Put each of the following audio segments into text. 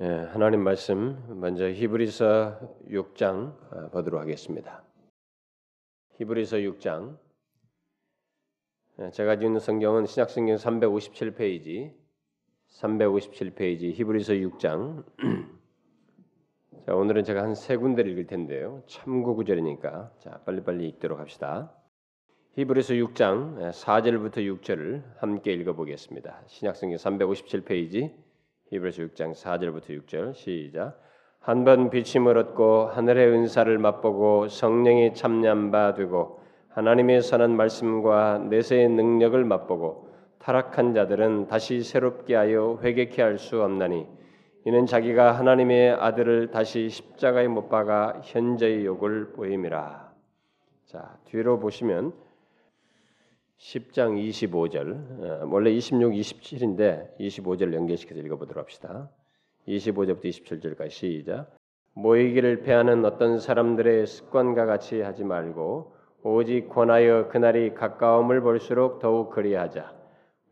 예, 하나님 말씀 먼저 히브리서 6장 어, 보도록 하겠습니다. 히브리서 6장 예, 제가 지금 성경은 신약 성경 357페이지 357페이지 히브리서 6장 자, 오늘은 제가 한 세 군데를 읽을 텐데요. 참고 구절이니까 자, 빨리빨리 읽도록 합시다. 히브리서 6장 4절부터 6절을 함께 읽어 보겠습니다. 신약 성경 357페이지 히브리서 6장 4절부터 6절 시작. 한번 비침을 얻고 하늘의 은사를 맛보고 성령이 참념 바 되고 하나님의 선한 말씀과 내세의 능력을 맛보고 타락한 자들은 다시 새롭게 하여 회개케 할 수 없나니 이는 자기가 하나님의 아들을 다시 십자가에 못 박아 현재의 욕을 보임이라. 자 뒤로 보시면 10장 25절 원래 26, 27인데 25절 연결시켜서 읽어보도록 합시다. 25절부터 27절까지 시작. 모이기를 패하는 어떤 사람들의 습관과 같이 하지 말고 오직 권하여 그날이 가까움을 볼수록 더욱 그리하자.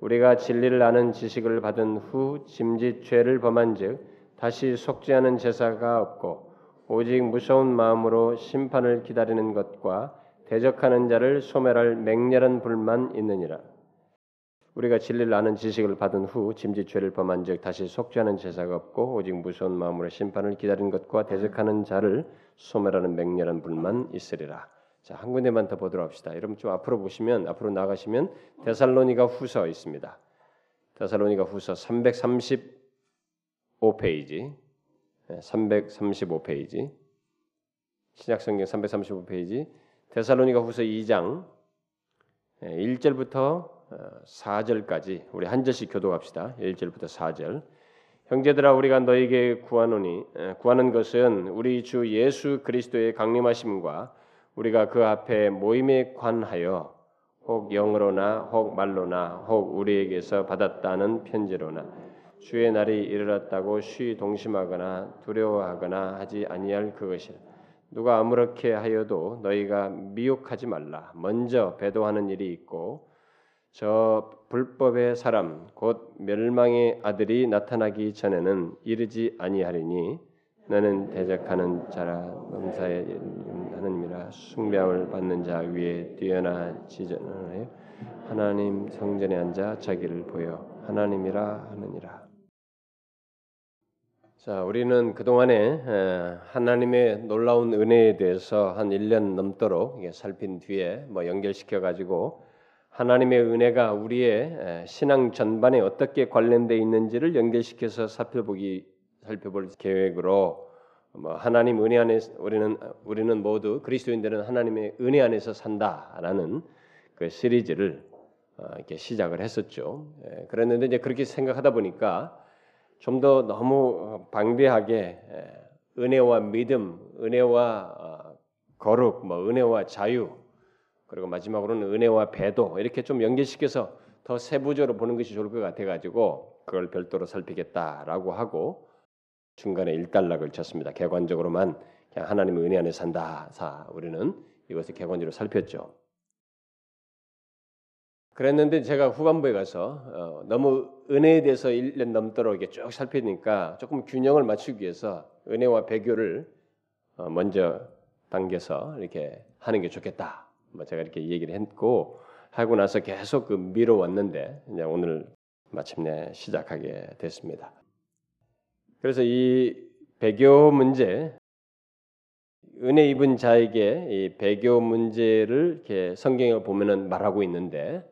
우리가 진리를 아는 지식을 받은 후 짐짓 죄를 범한즉 다시 않은 제사가 없고 오직 무서운 마음으로 심판을 기다리는 것과 대적하는 자를 소멸할 맹렬한 불만 있느니라. 우리가 진리를 아는 지식을 받은 후 짐짓 죄를 범한 즉 다시 속죄하는 제사가 없고 오직 무서운 마음으로 심판을 기다리는 것과 대적하는 자를 소멸하는 맹렬한 불만 있으리라. 자, 한 군데만 더 보도록 합시다. 여러분 좀 앞으로 보시면 앞으로 나가시면 데살로니가 후서 있습니다. 데살로니가 후서 335페이지. 335페이지. 신약 성경 335페이지. 데살로니가 후서 2장 1절부터 예, 4절까지 어, 우리 한 절씩 교도합시다. 1절부터 4절. 형제들아 우리가 너에게 구하노니 예, 구하는 것은 우리 주 예수 그리스도의 강림하심과 우리가 그 앞에 모임에 관하여 혹 영으로나 혹 말로나 혹 우리에게서 받았다는 편지로나 주의 날이 이르렀다고 쉬 동심하거나 두려워하거나 하지 아니할 그것이라. 누가 아무렇게 하여도 너희가 미혹하지 말라. 먼저 배도하는 일이 있고 저 불법의 사람 곧 멸망의 아들이 나타나기 전에는 이르지 아니하리니 너는 대적하는 자라 넘사의 하느님이라 숭배함을 받는 자 위에 뛰어나 지전하여 하나님 성전에 앉아 자기를 보여 하나님이라 하느니라. 자, 우리는 그동안에 하나님의 놀라운 은혜에 대해서 한 1년 넘도록 살핀 뒤에 뭐 연결시켜 가지고 하나님의 은혜가 우리의 신앙 전반에 어떻게 관련되어 있는지를 연결시켜서 살펴보기 살펴볼 계획으로 뭐 하나님 은혜 안에 우리는 우리는 모두 그리스도인들은 하나님의 은혜 안에서 산다라는 그 시리즈를 어, 이렇게 시작을 했었죠. 그랬는데 이제 그렇게 생각하다 보니까 좀 더 너무 어, 방대하게 은혜와 믿음, 은혜와 어, 거룩, 뭐 은혜와 자유, 그리고 마지막으로는 은혜와 배도 이렇게 좀 연결시켜서 더 세부적으로 보는 것이 좋을 것 같아가지고 그걸 별도로 살피겠다라고 하고 중간에 일단락을 쳤습니다. 객관적으로만 그냥 하나님의 은혜 안에 산다. 사 우리는 이것을 객관적으로 살폈죠. 그랬는데 제가 후반부에 가서 어, 너무 은혜에 대해서 1년 넘도록 이렇게 쭉 살피니까 조금 균형을 맞추기 위해서 은혜와 배교를 어, 먼저 당겨서 이렇게 하는 게 좋겠다. 뭐 제가 이렇게 얘기를 했고 하고 나서 계속 그 미뤄왔는데 이제 오늘 마침내 시작하게 됐습니다. 그래서 이 배교 문제 은혜 입은 자에게 이 배교 문제를 이렇게 성경을 보면은 말하고 있는데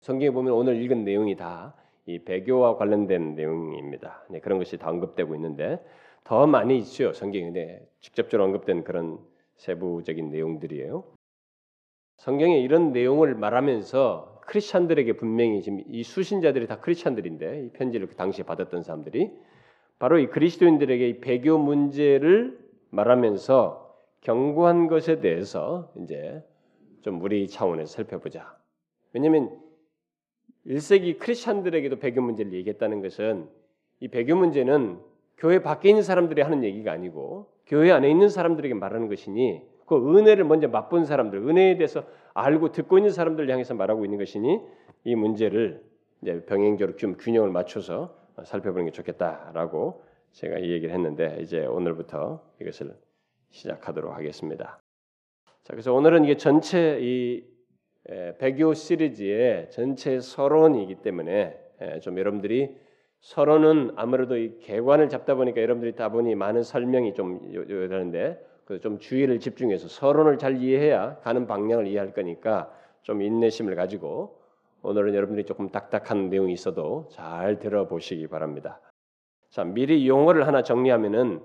성경에 보면 오늘 읽은 내용이 다 이 배교와 관련된 내용입니다. 네, 그런 것이 다 언급되고 있는데 더 많이 있죠. 성경에 네, 직접적으로 언급된 그런 세부적인 내용들이에요. 성경에 이런 내용을 말하면서 크리스천들에게 분명히 지금 이 수신자들이 다 크리스천들인데 이 편지를 그 당시에 받았던 사람들이 바로 이 그리스도인들에게 이 배교 문제를 말하면서 경고한 것에 대해서 이제 좀 우리 차원에서 살펴보자. 왜냐하면 1세기 크리스천들에게도 배교 문제를 얘기했다는 것은 이 배교 문제는 교회 밖에 있는 사람들이 하는 얘기가 아니고 교회 안에 있는 사람들에게 말하는 것이니 그 은혜를 먼저 맛본 사람들, 은혜에 대해서 알고 듣고 있는 사람들을 향해서 말하고 있는 것이니 이 문제를 이제 병행적으로 좀 균형을 맞춰서 살펴보는 게 좋겠다라고 제가 이 얘기를 했는데 이제 오늘부터 이것을 시작하도록 하겠습니다. 자, 그래서 오늘은 이게 전체 이 배교 시리즈의 전체 서론이기 때문에 좀 여러분들이 서론은 아무래도 이 개관을 잡다 보니까 여러분들이 다 보니 많은 설명이 좀 이러는데 좀 주의를 집중해서 서론을 잘 이해해야 가는 방향을 이해할 거니까 좀 인내심을 가지고 오늘은 여러분들이 조금 딱딱한 내용이 있어도 잘 들어보시기 바랍니다. 자, 미리 용어를 하나 정리하면은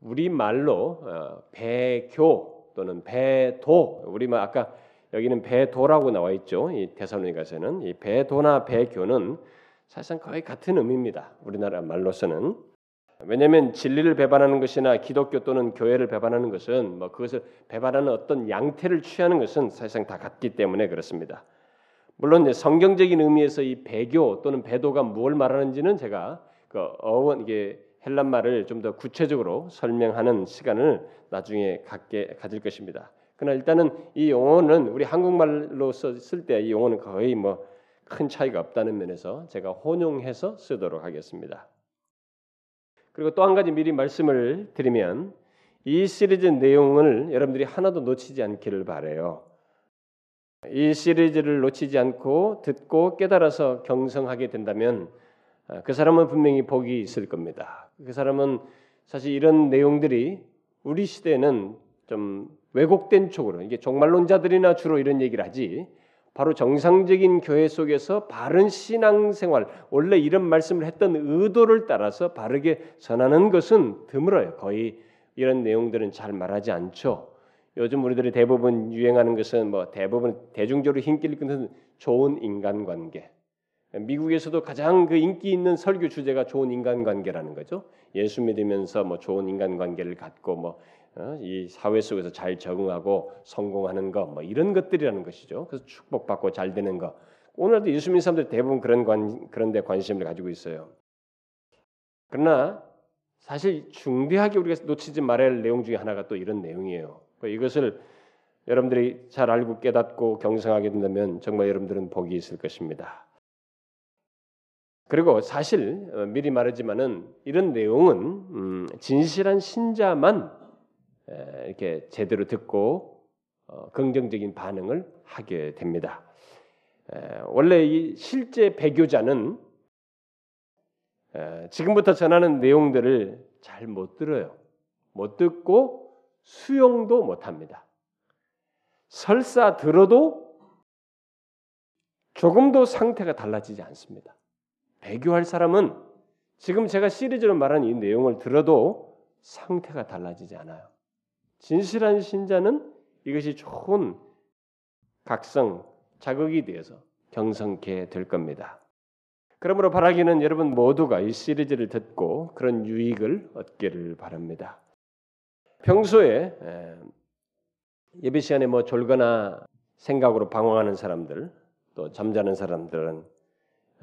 우리 말로 어, 배교 또는 배도 우리 말 아까 여기는 배도라고 나와 있죠. 이 대사로니가서는 이 배도나 배교는 사실상 거의 같은 의미입니다. 우리나라 말로서는 왜냐하면 진리를 배반하는 것이나 기독교 또는 교회를 배반하는 것은 뭐 그것을 배반하는 어떤 양태를 취하는 것은 사실상 다 같기 때문에 그렇습니다. 물론 성경적인 의미에서 이 배교 또는 배도가 무엇을 말하는지는 제가 그 어원 이게 헬란 말을 좀 더 구체적으로 설명하는 시간을 나중에 갖게 가질 것입니다. 그러나 일단은 이 용어는 우리 한국말로 쓸 때 이 용어는 거의 뭐 큰 차이가 없다는 면에서 제가 혼용해서 쓰도록 하겠습니다. 그리고 또 한 가지 미리 말씀을 드리면 이 시리즈 내용을 여러분들이 하나도 놓치지 않기를 바래요. 이 시리즈를 놓치지 않고 듣고 깨달아서 경성하게 된다면 아, 그 사람은 분명히 복이 있을 겁니다. 그 사람은 사실 이런 내용들이 우리 시대에는 좀 왜곡된 쪽으로 이게 종말론자들이나 주로 이런 얘기를 하지 바로 정상적인 교회 속에서 바른 신앙생활 원래 이런 말씀을 했던 의도를 따라서 바르게 전하는 것은 드물어요. 거의 이런 내용들은 잘 말하지 않죠. 요즘 우리들이 대부분 유행하는 것은 뭐 대부분 대중적으로 힘길 끊는 좋은 인간관계, 미국에서도 가장 그 인기 있는 설교 주제가 좋은 인간관계라는 거죠. 예수 믿으면서 뭐 좋은 인간관계를 갖고 뭐 이 어, 사회 속에서 잘 적응하고 성공하는 거뭐 이런 것들이라는 것이죠. 그래서 축복받고 잘 되는 거. 오늘도 예수 믿는 사람들 대부분 그런 관 그런 데 관심을 가지고 있어요. 그러나 사실 중대하게 우리가 놓치지 말아야 할 내용 중에 하나가 또 이런 내용이에요. 이것을 여러분들이 잘 알고 깨닫고 경성하게 된다면 정말 여러분들은 복이 있을 것입니다. 그리고 사실 어, 미리 말하지만은 이런 내용은 음, 진실한 신자만 이렇게 제대로 듣고 어, 긍정적인 반응을 하게 됩니다. 원래 이 실제 배교자는 지금부터 전하는 내용들을 잘 못 들어요. 못 듣고 수용도 못 합니다. 설사 들어도 조금도 상태가 달라지지 않습니다. 배교할 사람은 지금 제가 시리즈로 말한 이 내용을 들어도 상태가 달라지지 않아요. 진실한 신자는 이것이 좋은 각성, 자극이 되어서 경성케 될 겁니다. 그러므로 바라기는 여러분 모두가 이 시리즈를 듣고 그런 유익을 얻기를 바랍니다. 평소에 예배 시간에 뭐 졸거나 생각으로 방황하는 사람들, 또 잠자는 사람들은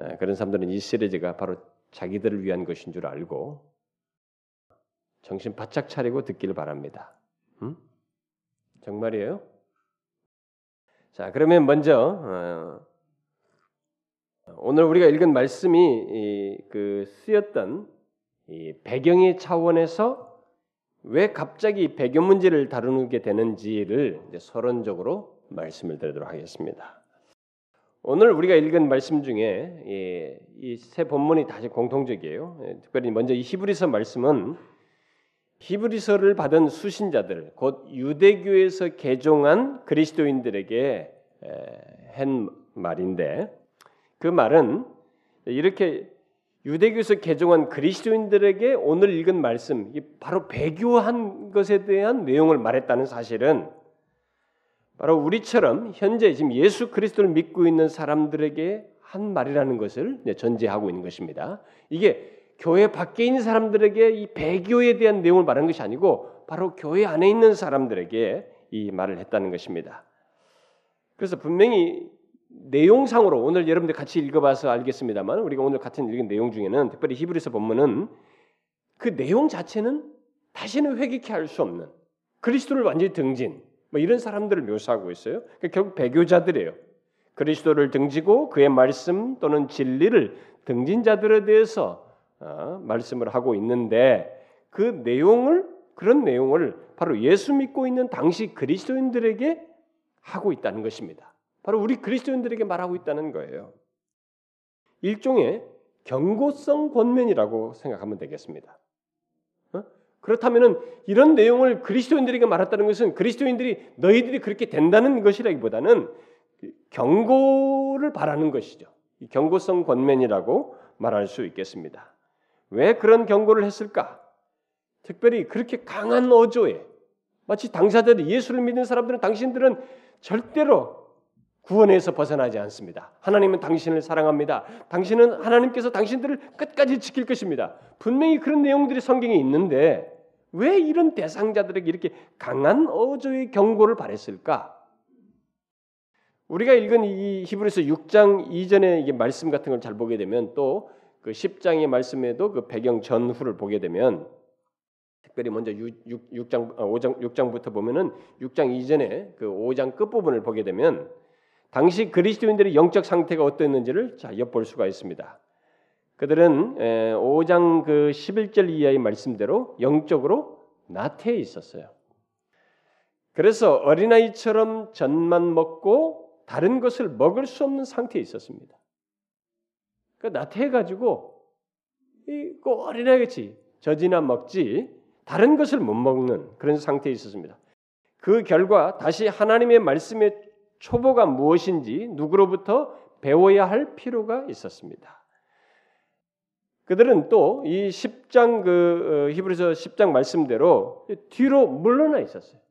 예, 그런 사람들은 이 시리즈가 바로 자기들을 위한 것인 줄 알고 정신 바짝 차리고 듣기를 바랍니다. 음? 정말이에요? 자, 그러면 먼저 어, 오늘 우리가 읽은 말씀이 그 쓰였던 배경의 차원에서 왜 갑자기 배경 문제를 다루게 되는지를 서론적으로 말씀을 드리도록 하겠습니다. 오늘 우리가 읽은 말씀 중에 예, 이세 본문이 다시 공통적이에요. 예, 특별히 먼저 이 히브리서 말씀은 히브리서를 받은 수신자들, 곧 유대교에서 개종한 그리스도인들에게 한 말인데 그 말은 이렇게 유대교에서 개종한 그리스도인들에게 오늘 읽은 말씀, 바로 배교한 것에 대한 내용을 말했다는 사실은 바로 우리처럼 현재 지금 예수 그리스도를 믿고 있는 사람들에게 한 말이라는 것을 전제하고 있는 것입니다. 이게 교회 밖에 있는 사람들에게 이 배교에 대한 내용을 말하는 것이 아니고 바로 교회 안에 있는 사람들에게 이 말을 했다는 것입니다. 그래서 분명히 내용상으로 오늘 여러분들 같이 읽어봐서 알겠습니다만 우리가 오늘 같은 읽은 내용 중에는 특별히 히브리서 본문은 그 내용 자체는 다시는 회개케 할 수 없는 그리스도를 완전히 등진 뭐 이런 사람들을 묘사하고 있어요. 그러니까 결국 배교자들이에요. 그리스도를 등지고 그의 말씀 또는 진리를 등진 자들에 대해서 어, 말씀을 하고 있는데 그 내용을 그런 내용을 바로 예수 믿고 있는 당시 그리스도인들에게 하고 있다는 것입니다. 바로 우리 그리스도인들에게 말하고 있다는 거예요. 일종의 경고성 권면이라고 생각하면 되겠습니다. 어? 그렇다면은 이런 내용을 그리스도인들에게 말했다는 것은 그리스도인들이 너희들이 그렇게 된다는 것이라기보다는 경고를 바라는 것이죠. 경고성 권면이라고 말할 수 있겠습니다. 왜 그런 경고를 했을까? 특별히 그렇게 강한 어조에 마치 당사자들 예수를 믿는 사람들은 당신들은 절대로 구원에서 벗어나지 않습니다. 하나님은 당신을 사랑합니다. 당신은 하나님께서 당신들을 끝까지 지킬 것입니다. 분명히 그런 내용들이 성경에 있는데 왜 이런 대상자들에게 이렇게 강한 어조의 경고를 바랬을까? 우리가 읽은 이 히브리서 6장 이전의 말씀 같은 걸 잘 보게 되면 또 그 10장의 말씀에도 그 배경 전후를 보게 되면 특별히 먼저 6, 장 5장 6장부터 보면은 6장 이전에 그 5장 끝 부분을 보게 되면 당시 그리스도인들의 영적 상태가 어땠는지를 자 엿볼 수가 있습니다. 그들은 5장 그 11절 이하의 말씀대로 영적으로 나태해 있었어요. 그래서 어린아이처럼 젖만 먹고 다른 것을 먹을 수 없는 상태에 있었습니다. 그 나태해 가지고 이그 어린아이같이 젖이나 먹지 다른 것을 못 먹는 그런 상태에 있었습니다. 그 결과 다시 하나님의 말씀의 초보가 무엇인지 누구로부터 배워야 할 필요가 있었습니다. 그들은 또 이 10장 그 어, 히브리서 10장 말씀대로 뒤로 물러나 있었어요.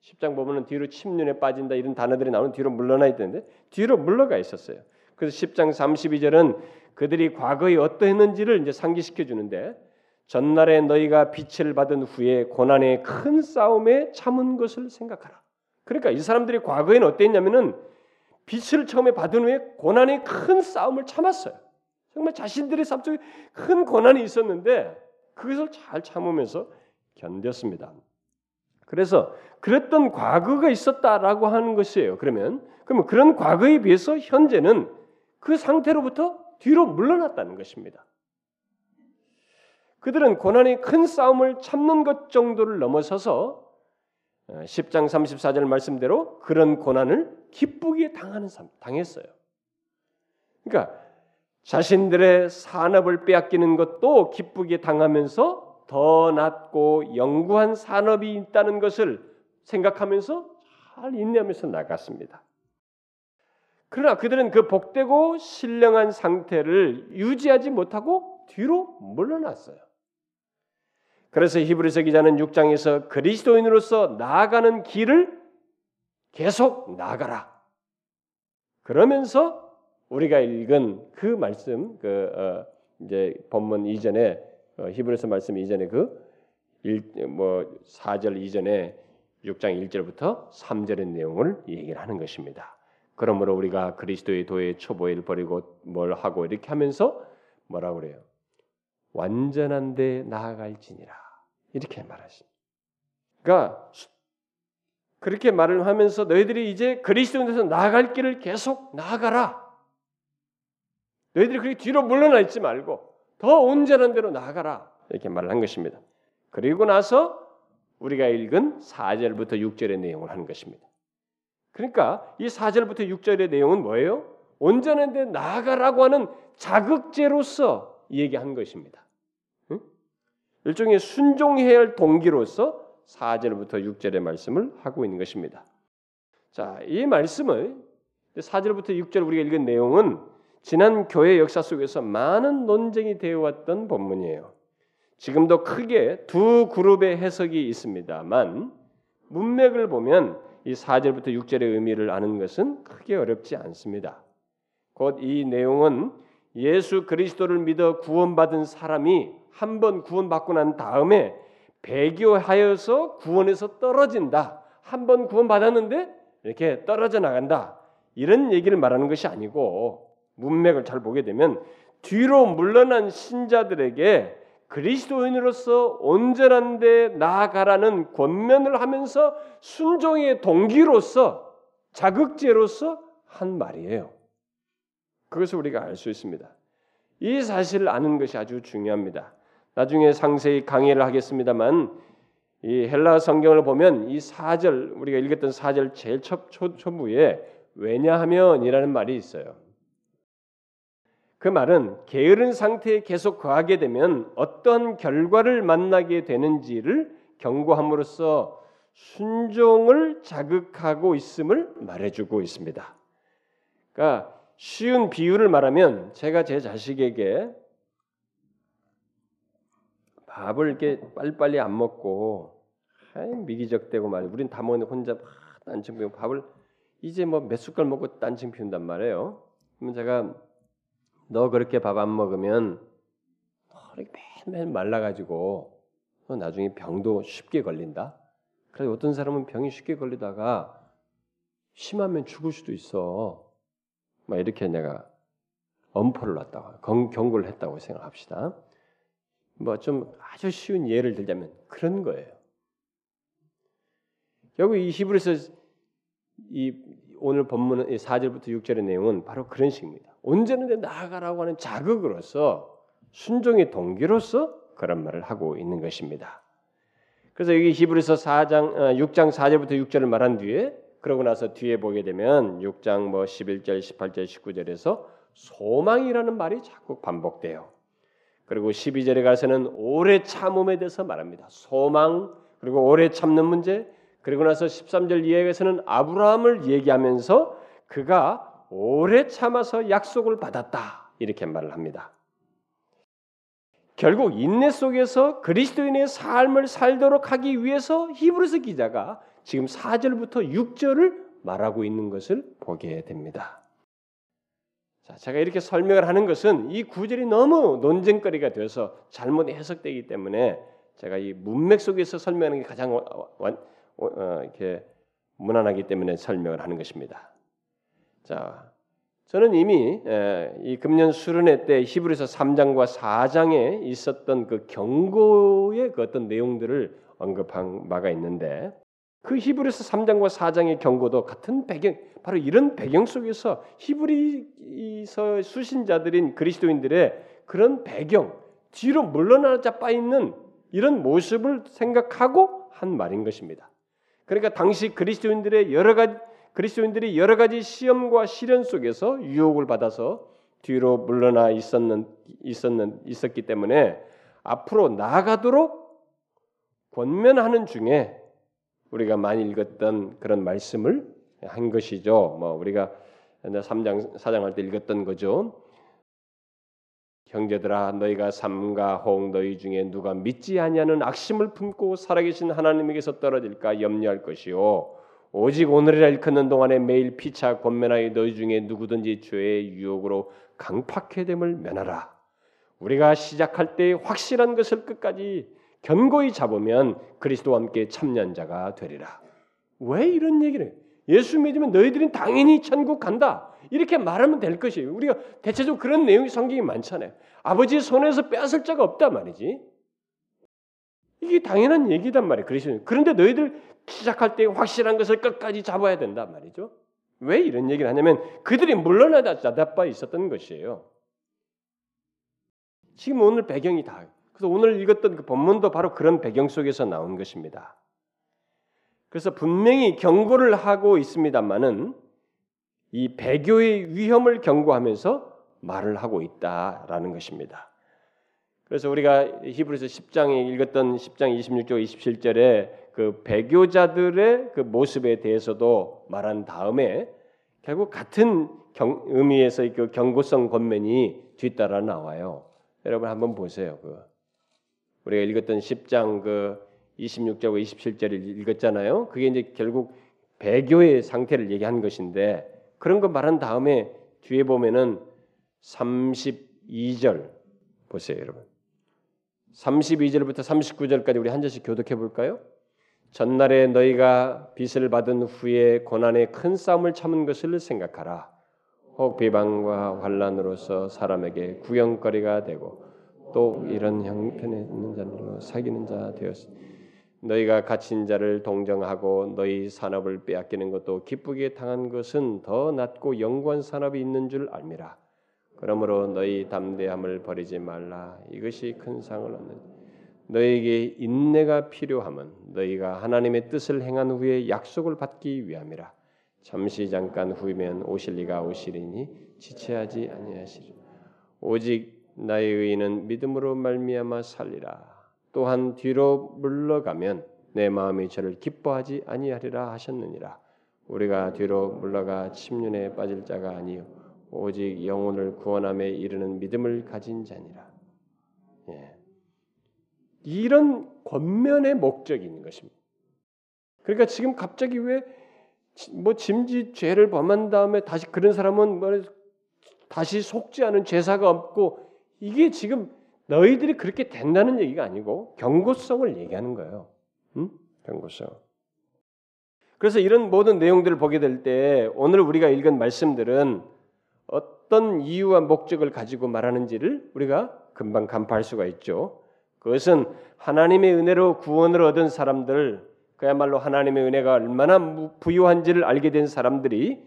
10장 보면은 뒤로 침륜에 빠진다 이런 단어들이 나오는 뒤로 물러나 있던데 뒤로 물러가 있었어요. 그래서 10장 32절은 그들이 과거에 어떠했는지를 이제 상기시켜 주는데 전날에 너희가 빛을 받은 후에 고난의 큰 싸움에 참은 것을 생각하라. 그러니까 이 사람들이 과거에는 어땠냐면은 빛을 처음에 받은 후에 고난의 큰 싸움을 참았어요. 정말 자신들의 삶 속에 큰 고난이 있었는데 그것을 잘 참으면서 견뎠습니다. 그래서 그랬던 과거가 있었다라고 하는 것이에요. 그러면 그러면 그런 과거에 비해서 현재는 그 상태로부터 뒤로 물러났다는 것입니다. 그들은 고난의 큰 싸움을 참는 것 정도를 넘어서서 10장 어, 34절 말씀대로 그런 고난을 기쁘게 당하는 삶 당했어요. 그러니까 자신들의 산업을 빼앗기는 것도 기쁘게 당하면서 더 낮고 영구한 산업이 있다는 것을 생각하면서 잘 인내하면서 나갔습니다. 그러나 그들은 그 복되고 신령한 상태를 유지하지 못하고 뒤로 물러났어요. 그래서 히브리서 기자는 6장에서 그리스도인으로서 나아가는 길을 계속 나가라. 그러면서 우리가 읽은 그 말씀, 그 어, 이제 본문 이전에 어, 히브리서 말씀 이전에 그뭐 4절 이전에 6장 1절부터 3절의 내용을 얘기를 하는 것입니다. 그러므로 우리가 그리스도의 도의 초보일 버리고 뭘 하고 이렇게 하면서 뭐라 그래요? 완전한 데 나아갈지니라. 이렇게 말하십니다. 그러니까 그렇게 말을 하면서 너희들이 이제 그리스도인에서 나아갈 길을 계속 나아가라. 너희들이 그렇게 뒤로 물러나 있지 말고 더 온전한 대로 나아가라 이렇게 말을 한 것입니다. 그리고 나서 우리가 읽은 4절부터 6절의 내용을 하는 것입니다. 그러니까 이 4절부터 6절의 내용은 뭐예요? 온전한 데 나아가라고 하는 자극제로서 얘기한 것입니다. 응? 일종의 순종해야 할 동기로서 4절부터 6절의 말씀을 하고 있는 것입니다. 자, 이 말씀을 4절부터 6절 우리가 읽은 내용은 지난 교회 역사 속에서 많은 논쟁이 되어 왔던 본문이에요. 지금도 크게 두 그룹의 해석이 있습니다만 문맥을 보면 이 4절부터 6절의 의미를 아는 것은 크게 어렵지 않습니다. 곧 이 내용은 예수 그리스도를 믿어 구원받은 사람이 한 번 구원받고 난 다음에 배교하여서 구원에서 떨어진다. 한 번 구원받았는데 이렇게 떨어져 나간다. 이런 얘기를 말하는 것이 아니고 문맥을 잘 보게 되면 뒤로 물러난 신자들에게 그리스도인으로서 온전한 데 나아가라는 권면을 하면서 순종의 동기로서 자극제로서 한 말이에요. 그것을 우리가 알 수 있습니다. 이 사실을 아는 것이 아주 중요합니다. 나중에 상세히 강의를 하겠습니다만 이 헬라 성경을 보면 이 4절 우리가 읽었던 4절 제일 첫 초, 초부에 왜냐하면이라는 말이 있어요. 그 말은 게으른 상태에 계속 거하게 되면 어떤 결과를 만나게 되는지를 경고함으로써 순종을 자극하고 있음을 말해주고 있습니다. 그러니까 쉬운 비유를 말하면 제가 제 자식에게 밥을 이렇게 빨리빨리 안 먹고 미기적대고 말이에요. 우린 다 먹는데 혼자 딴청 피우고 밥을 이제 뭐 몇 숟갈 먹고 딴청 피운단 말이에요. 그러면 제가 너 그렇게 밥 안 먹으면 이렇게 매일 말라가지고 너 나중에 병도 쉽게 걸린다. 그래서 어떤 사람은 병이 쉽게 걸리다가 심하면 죽을 수도 있어. 막 이렇게 내가 엄포를 놨다고 경고를 했다고 생각합시다. 뭐 좀 아주 쉬운 예를 들자면 그런 거예요. 결국 이 히브리서 이 오늘 본문 4절부터 6절의 내용은 바로 그런 식입니다. 언제는 나아가라고 하는 자극으로서 순종의 동기로서 그런 말을 하고 있는 것입니다. 그래서 여기 히브리서 4장 6장 4절부터 6절을 말한 뒤에 그러고 나서 뒤에 보게 되면 6장 뭐 11절, 18절, 19절에서 소망이라는 말이 자꾸 반복돼요. 그리고 12절에 가서는 오래 참음에 대해서 말합니다. 소망 그리고 오래 참는 문제 그리고 나서 13절 이하에서는 아브라함을 얘기하면서 그가 오래 참아서 약속을 받았다 이렇게 말을 합니다. 결국 인내 속에서 그리스도인의 삶을 살도록 하기 위해서 히브리서 기자가 지금 4절부터 6절을 말하고 있는 것을 보게 됩니다. 자, 제가 이렇게 설명을 하는 것은 이 구절이 너무 논쟁거리가 되어서 잘못 해석되기 때문에 제가 이 문맥 속에서 설명하는 게 가장 완, 어, 이렇게 무난하기 때문에 설명을 하는 것입니다. 자, 저는 이미 에, 이 금년 수련회 때 히브리서 3장과 4장에 있었던 그 경고의 그 어떤 내용들을 언급한 바가 있는데 그 히브리서 3장과 4장의 경고도 같은 배경, 바로 이런 배경 속에서 히브리서 수신자들인 그리스도인들의 그런 배경, 뒤로 물러나 자 빠 있는 이런 모습을 생각하고 한 말인 것입니다. 그러니까 당시 그리스도인들의 여러 가지 그리스도인들이 여러 가지 시험과 시련 속에서 유혹을 받아서 뒤로 물러나 있었는 있었는 있었기 때문에 앞으로 나아가도록 권면하는 중에 우리가 많이 읽었던 그런 말씀을 한 것이죠. 뭐 우리가 3장 4장 할 때 읽었던 거죠. 형제들아 너희가 삼가 홍 너희 중에 누가 믿지 아니하는 악심을 품고 살아계신 하나님에게서 떨어질까 염려할 것이요 오직 오늘이라 일컫는 동안에 매일 피차 권면하여 너희 중에 누구든지 죄의 유혹으로 강팍해 됨을 면하라 우리가 시작할 때 확실한 것을 끝까지 견고히 잡으면 그리스도와 함께 참년 자가 되리라. 왜 이런 얘기를? 예수 믿으면 너희들은 당연히 천국 간다. 이렇게 말하면 될 것이에요. 우리가 대체적으로 그런 내용이 성경이 많잖아요. 아버지의 손에서 빼앗을 자가 없다 말이지. 이게 당연한 얘기단 말이에요. 그리스도. 그런데 너희들 시작할 때 확실한 것을 끝까지 잡아야 된단 말이죠. 왜 이런 얘기를 하냐면 그들이 물러나다 자다빠 있었던 것이에요. 지금 오늘 배경이 다 그래서 오늘 읽었던 그 본문도 바로 그런 배경 속에서 나온 것입니다. 그래서 분명히 경고를 하고 있습니다만은 이 배교의 위험을 경고하면서 말을 하고 있다라는 것입니다. 그래서 우리가 히브리서 10장에 읽었던 10장 26절 27절에 그 배교자들의 그 모습에 대해서도 말한 다음에 결국 같은 경, 의미에서 그 경고성 권면이 뒤따라 나와요. 여러분 한번 보세요. 그 우리가 읽었던 10장 그 26절과 27절을 읽었잖아요. 그게 이제 결국 배교의 상태를 얘기한 것인데 그런 거 말한 다음에 뒤에 보면은 32절 보세요, 여러분. 32절부터 39절까지 우리 한 절씩 교독해 볼까요? 전날에 너희가 빚을 받은 후에 고난의 큰 싸움을 참은 것을 생각하라. 혹 비방과 환란으로서 사람에게 구경거리가 되고 또 이런 형편에 있는 자들로 사귀는 자 되었으. 너희가 갇힌 자를 동정하고 너희 산업을 빼앗기는 것도 기쁘게 당한 것은 더 낫고 영원 산업이 있는 줄 알미라. 그러므로 너희 담대함을 버리지 말라. 이것이 큰 상을 얻는. 너에게 인내가 필요함은 너희가 하나님의 뜻을 행한 후에 약속을 받기 위함이라. 잠시 잠깐 후이면 오실 리가 오시리니 지체하지 아니하시리. 오직 나의 의인은 믿음으로 말미암아 살리라. 또한 뒤로 물러가면 내 마음이 저를 기뻐하지 아니하리라 하셨느니라. 우리가 뒤로 물러가 침륜에 빠질 자가 아니요 오직 영혼을 구원함에 이르는 믿음을 가진 자니라. 예. 이런 권면의 목적이 있는 것입니다. 그러니까 지금 갑자기 왜 뭐 짐지 죄를 범한 다음에 다시 그런 사람은 뭐 다시 속지 않은 제사가 없고 이게 지금 너희들이 그렇게 된다는 얘기가 아니고 경고성을 얘기하는 거예요. 응? 경고성. 그래서 이런 모든 내용들을 보게 될 때 오늘 우리가 읽은 말씀들은 어떤 이유와 목적을 가지고 말하는지를 우리가 금방 간파할 수가 있죠. 그것은 하나님의 은혜로 구원을 얻은 사람들, 그야말로 하나님의 은혜가 얼마나 부유한지를 알게 된 사람들이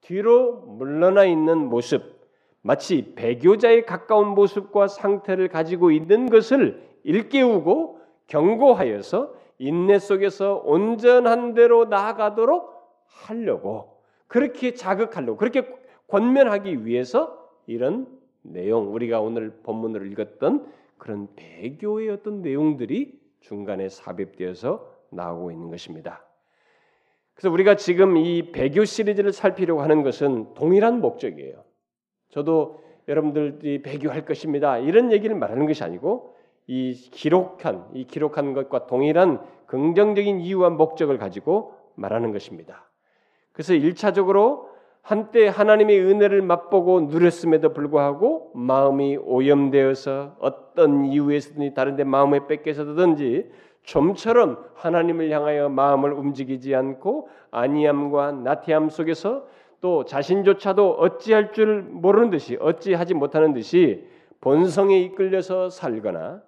뒤로 물러나 있는 모습, 마치 배교자에 가까운 모습과 상태를 가지고 있는 것을 일깨우고 경고하여서 인내 속에서 온전한 대로 나아가도록 하려고 그렇게 자극하려고 그렇게 권면하기 위해서 이런 내용 우리가 오늘 본문을 읽었던 그런 배교의 어떤 내용들이 중간에 삽입되어서 나오고 있는 것입니다. 그래서 우리가 지금 이 배교 시리즈를 살피려고 하는 것은 동일한 목적이에요. 저도 여러분들이 배교할 것입니다. 이런 얘기를 말하는 것이 아니고 이 기록한 이 기록한 것과 동일한 긍정적인 이유와 목적을 가지고 말하는 것입니다. 그래서 일차적으로 한때 하나님의 은혜를 맛보고 누렸음에도 불구하고 마음이 오염되어서 어떤 이유에서든지 다른데 마음에 뺏겨서든지 좀처럼 하나님을 향하여 마음을 움직이지 않고 아니함과 나태함 속에서 또 자신조차도 어찌할 줄 모르는 듯이 어찌하지 못하는 듯이 본성에 이끌려서 살거나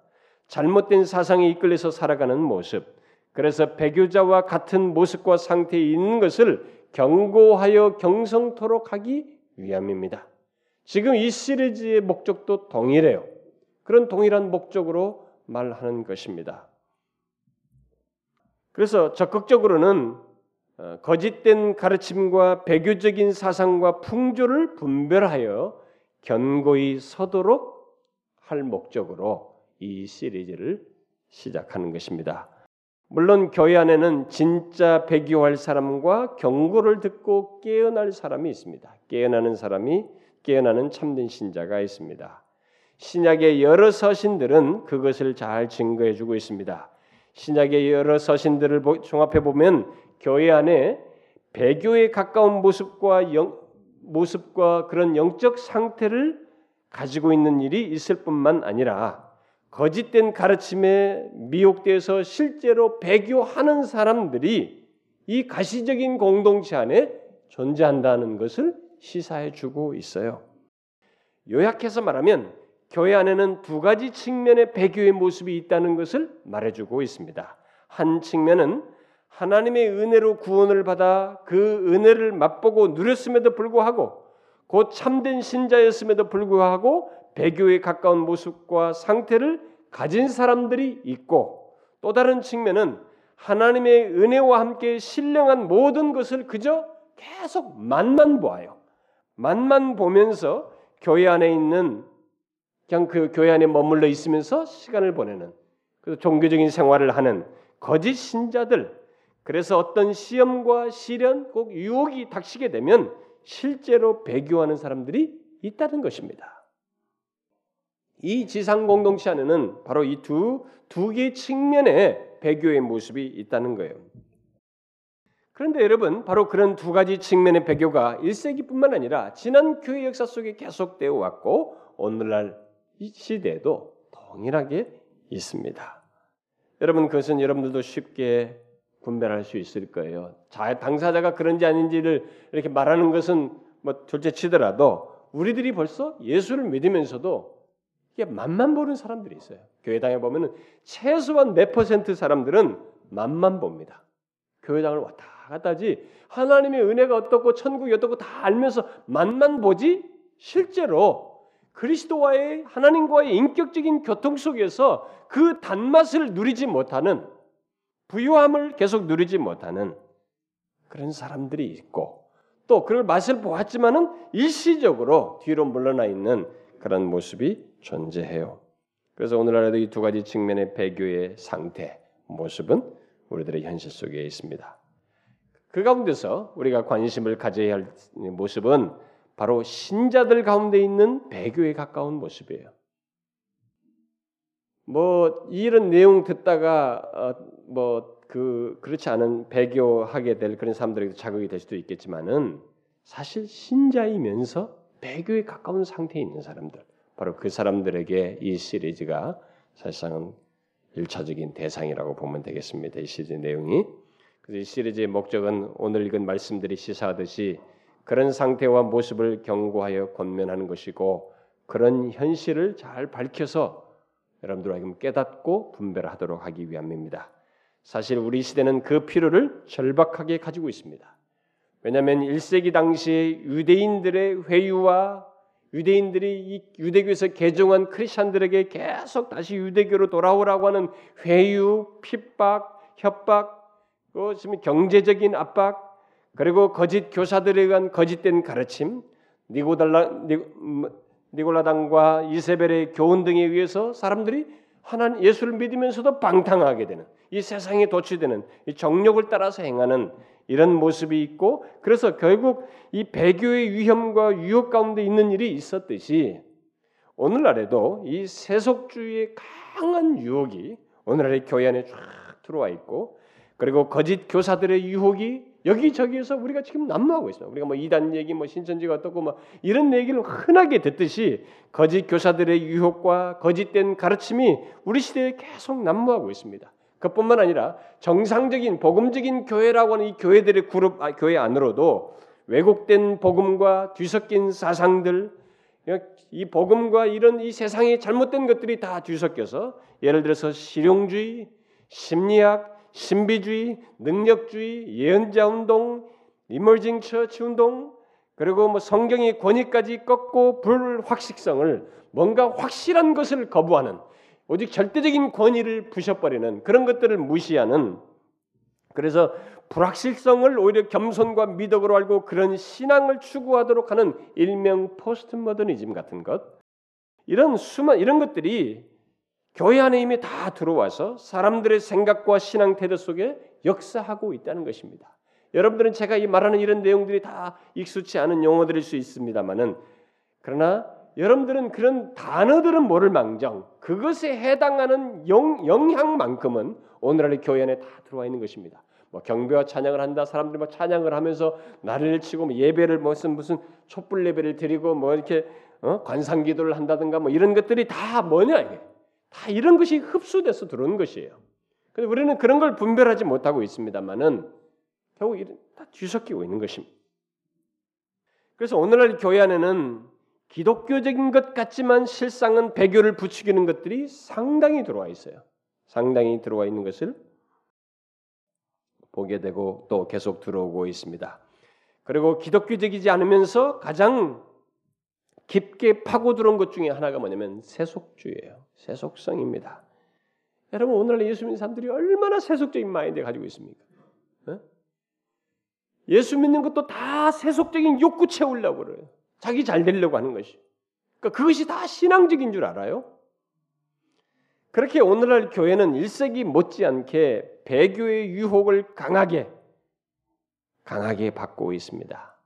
잘못된 사상에 이끌려서 살아가는 모습. 그래서 배교자와 같은 모습과 상태에 있는 것을 경고하여 경성토록 하기 위함입니다. 지금 이 시리즈의 목적도 동일해요. 그런 동일한 목적으로 말하는 것입니다. 그래서 적극적으로는 어, 거짓된 가르침과 배교적인 사상과 풍조를 분별하여 견고히 서도록 할 목적으로 이 시리즈를 시작하는 것입니다. 물론 교회 안에는 진짜 배교할 사람과 경고를 듣고 깨어날 사람이 있습니다. 깨어나는 사람이 깨어나는 참된 신자가 있습니다. 신약의 여러 서신들은 그것을 잘 증거해 주고 있습니다. 신약의 여러 서신들을 종합해 보면 교회 안에 배교에 가까운 모습과 영, 모습과 그런 영적 상태를 가지고 있는 일이 있을 뿐만 아니라 거짓된 가르침에 미혹돼서 실제로 배교하는 사람들이 이 가시적인 공동체 안에 존재한다는 것을 시사해 주고 있어요. 요약해서 말하면 교회 안에는 두 가지 측면의 배교의 모습이 있다는 것을 말해주고 있습니다. 한 측면은 하나님의 은혜로 구원을 받아 그 은혜를 맛보고 누렸음에도 불구하고 곧 참된 신자였음에도 불구하고 배교에 가까운 모습과 상태를 가진 사람들이 있고 또 다른 측면은 하나님의 은혜와 함께 신령한 모든 것을 그저 계속 맛만 보아요. 맛만 보면서 교회 안에 있는 그냥 그 교회 안에 머물러 있으면서 시간을 보내는 그 종교적인 생활을 하는 거짓 신자들 그래서 어떤 시험과 시련 꼭 유혹이 닥치게 되면 실제로 배교하는 사람들이 있다는 것입니다. 이 지상 공동체 안에는 바로 이 두 두 개의 측면의 배교의 모습이 있다는 거예요. 그런데 여러분, 바로 그런 두 가지 측면의 배교가 1세기뿐만 아니라 지난 교회 역사 속에 계속되어 왔고 오늘날 이 시대에도 동일하게 있습니다. 여러분 그것은 여러분들도 쉽게 분별할 수 있을 거예요. 자, 당사자가 그런지 아닌지를 이렇게 말하는 것은 뭐 둘째 치더라도 우리들이 벌써 예수를 믿으면서도 이게 맛만 보는 사람들이 있어요. 교회당에 보면은 최소한 몇 퍼센트 사람들은 맛만 봅니다. 교회당을 왔다 갔다 지 하나님의 은혜가 어떻고 천국이 어떻고 다 알면서 맛만 보지 실제로 그리스도와의 하나님과의 인격적인 교통 속에서 그 단맛을 누리지 못하는 부유함을 계속 누리지 못하는 그런 사람들이 있고 또 그걸 맛을 보았지만은 일시적으로 뒤로 물러나 있는 그런 모습이 존재해요. 그래서 오늘날에도 이 두 가지 측면의 배교의 상태, 모습은 우리들의 현실 속에 있습니다. 그 가운데서 우리가 관심을 가져야 할 모습은 바로 신자들 가운데 있는 배교에 가까운 모습이에요. 뭐 이런 내용 듣다가 어, 뭐그 그렇지 않은 배교하게 될 그런 사람들에게 자극이 될 수도 있겠지만은 사실 신자이면서 배교에 가까운 상태에 있는 사람들 바로 그 사람들에게 이 시리즈가 사실상은 일차적인 대상이라고 보면 되겠습니다. 이 시리즈 내용이 그래서 이 시리즈의 목적은 오늘 읽은 말씀들이 시사하듯이 그런 상태와 모습을 경고하여 권면하는 것이고 그런 현실을 잘 밝혀서 여러분들에게 깨닫고 분별하도록 하기 위함입니다. 사실 우리 시대는 그 필요를 절박하게 가지고 있습니다. 왜냐하면 1세기 당시의 유대인들의 회유와 유대인들이 이 유대교에서 개종한 크리스천들에게 계속 다시 유대교로 돌아오라고 하는 회유, 핍박, 협박, 그 경제적인 압박, 그리고 거짓 교사들에 의한 거짓된 가르침, 니고달라 니골라당과 이세벨의 교훈 등에 의해서 사람들이 하나님 예수를 믿으면서도 방탕하게 되는 이 세상에 도취되는 이 정욕을 따라서 행하는 이런 모습이 있고 그래서 결국 이 배교의 위험과 유혹 가운데 있는 일이 있었듯이 오늘날에도 이 세속주의의 강한 유혹이 오늘날의 교회 안에 쫙 들어와 있고 그리고 거짓 교사들의 유혹이 여기저기에서 우리가 지금 난무하고 있어요. 우리가 뭐 이단 얘기, 뭐 신천지가 어떻고 뭐 이런 얘기를 흔하게 듣듯이 거짓 교사들의 유혹과 거짓된 가르침이 우리 시대에 계속 난무하고 있습니다. 그뿐만 아니라 정상적인 복음적인 교회라고 하는 이 교회들의 그룹 아, 교회 안으로도 왜곡된 복음과 뒤섞인 사상들 이 복음과 이런 이 세상의 잘못된 것들이 다 뒤섞여서 예를 들어서 실용주의, 심리학, 신비주의, 능력주의, 예언자 운동, 이머징 처치 운동, 그리고 뭐 성경의 권위까지 꺾고 불확실성을 뭔가 확실한 것을 거부하는 오직 절대적인 권위를 부셔버리는 그런 것들을 무시하는 그래서 불확실성을 오히려 겸손과 미덕으로 알고 그런 신앙을 추구하도록 하는 일명 포스트 모더니즘 같은 것 이런 수만 이런 것들이 교회 안에 이미 다 들어와서 사람들의 생각과 신앙 태도 속에 역사하고 있다는 것입니다. 여러분들은 제가 이 말하는 이런 내용들이 다 익숙치 않은 용어들일 수 있습니다만은 그러나 여러분들은 그런 단어들은 모를 망정 그것에 해당하는 영, 영향만큼은 오늘날의 교회 안에 다 들어와 있는 것입니다. 뭐 경배와 찬양을 한다 사람들이 막 찬양을 하면서 나를 치고 뭐 예배를 무슨 무슨 촛불 예배를 드리고 뭐 이렇게 어? 관상 기도를 한다든가 뭐 이런 것들이 다 뭐냐 이게 다 이런 것이 흡수돼서 들어오는 것이에요. 근데 우리는 그런 걸 분별하지 못하고 있습니다만은 결국 다 뒤섞이고 있는 것입니다. 그래서 오늘날 교회 안에는 기독교적인 것 같지만 실상은 배교를 부추기는 것들이 상당히 들어와 있어요. 상당히 들어와 있는 것을 보게 되고 또 계속 들어오고 있습니다. 그리고 기독교적이지 않으면서 가장 깊게 파고 들어온 것 중에 하나가 뭐냐면 세속주의예요. 세속성입니다. 여러분 오늘날 예수 믿는 사람들이 얼마나 세속적인 마인드 가지고 있습니까? 어? 예수 믿는 것도 다 세속적인 욕구 채우려고 그래요. 자기 잘 되려고 하는 것이. 그러니까 그것이 다 신앙적인 줄 알아요? 그렇게 오늘날 교회는 1세기 못지않게 배교의 유혹을 강하게 강하게 받고 있습니다.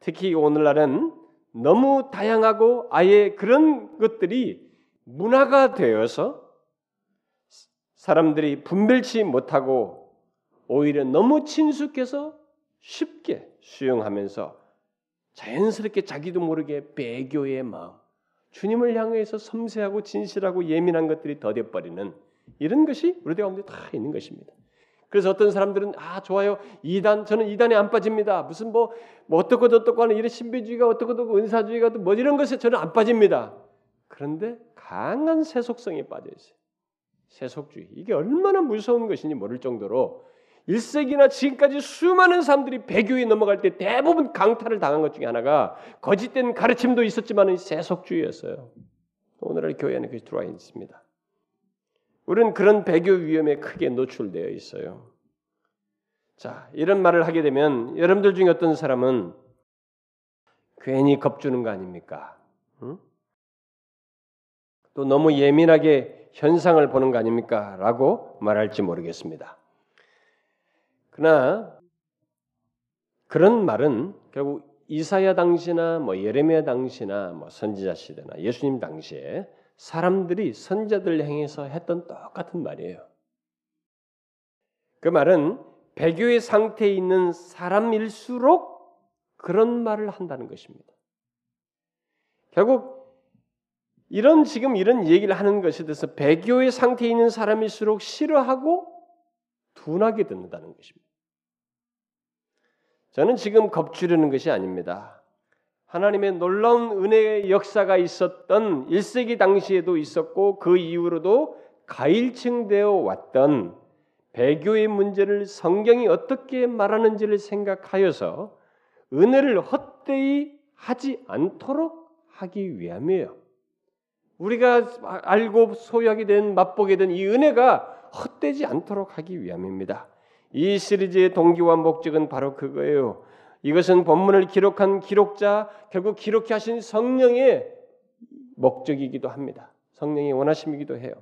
특히 오늘날은 너무 다양하고 아예 그런 것들이 문화가 되어서 사람들이 분별치 못하고 오히려 너무 친숙해서 쉽게 수용하면서 자연스럽게 자기도 모르게 배교의 마음, 주님을 향해서 섬세하고 진실하고 예민한 것들이 더뎌버리는 이런 것이 우리 가운데 다 있는 것입니다. 그래서 어떤 사람들은 아 좋아요 이단 저는 이단에 안 빠집니다. 무슨 뭐, 뭐 어떻고 어떻고 하는 이런 신비주의가 어떻고 어떻고 은사주의가 뭐 이런 것에 저는 안 빠집니다. 그런데 강한 세속성에 빠져 있어요. 세속주의 이게 얼마나 무서운 것인지 모를 정도로 1세기나 지금까지 수많은 사람들이 배교에 넘어갈 때 대부분 강탈을 당한 것 중에 하나가 거짓된 가르침도 있었지만 세속주의였어요. 오늘날 교회 안에 그것이 들어와 있습니다. 우리는 그런 배교 위험에 크게 노출되어 있어요. 자, 이런 말을 하게 되면 여러분들 중에 어떤 사람은 괜히 겁주는 거 아닙니까? 응? 또 너무 예민하게 현상을 보는 거 아닙니까? 라고 말할지 모르겠습니다. 그러나 그런 말은 결국 이사야 당시나 뭐 예레미야 당시나 뭐 선지자 시대나 예수님 당시에 사람들이 선자들 향해서 했던 똑같은 말이에요. 그 말은 배교의 상태에 있는 사람일수록 그런 말을 한다는 것입니다. 결국 이런 지금 이런 얘기를 하는 것에 대해서 배교의 상태에 있는 사람일수록 싫어하고 둔하게 듣는다는 것입니다. 저는 지금 겁주려는 것이 아닙니다. 하나님의 놀라운 은혜의 역사가 있었던 1세기 당시에도 있었고 그 이후로도 가일층되어 왔던 배교의 문제를 성경이 어떻게 말하는지를 생각하여서 은혜를 헛되이 하지 않도록 하기 위함이에요. 우리가 알고 소유하게 된 맛보게 된 이 은혜가 헛되지 않도록 하기 위함입니다. 이 시리즈의 동기와 목적은 바로 그거예요. 이것은 본문을 기록한 기록자 결국 기록해 하신 성령의 목적이기도 합니다. 성령의 원하심이기도 해요.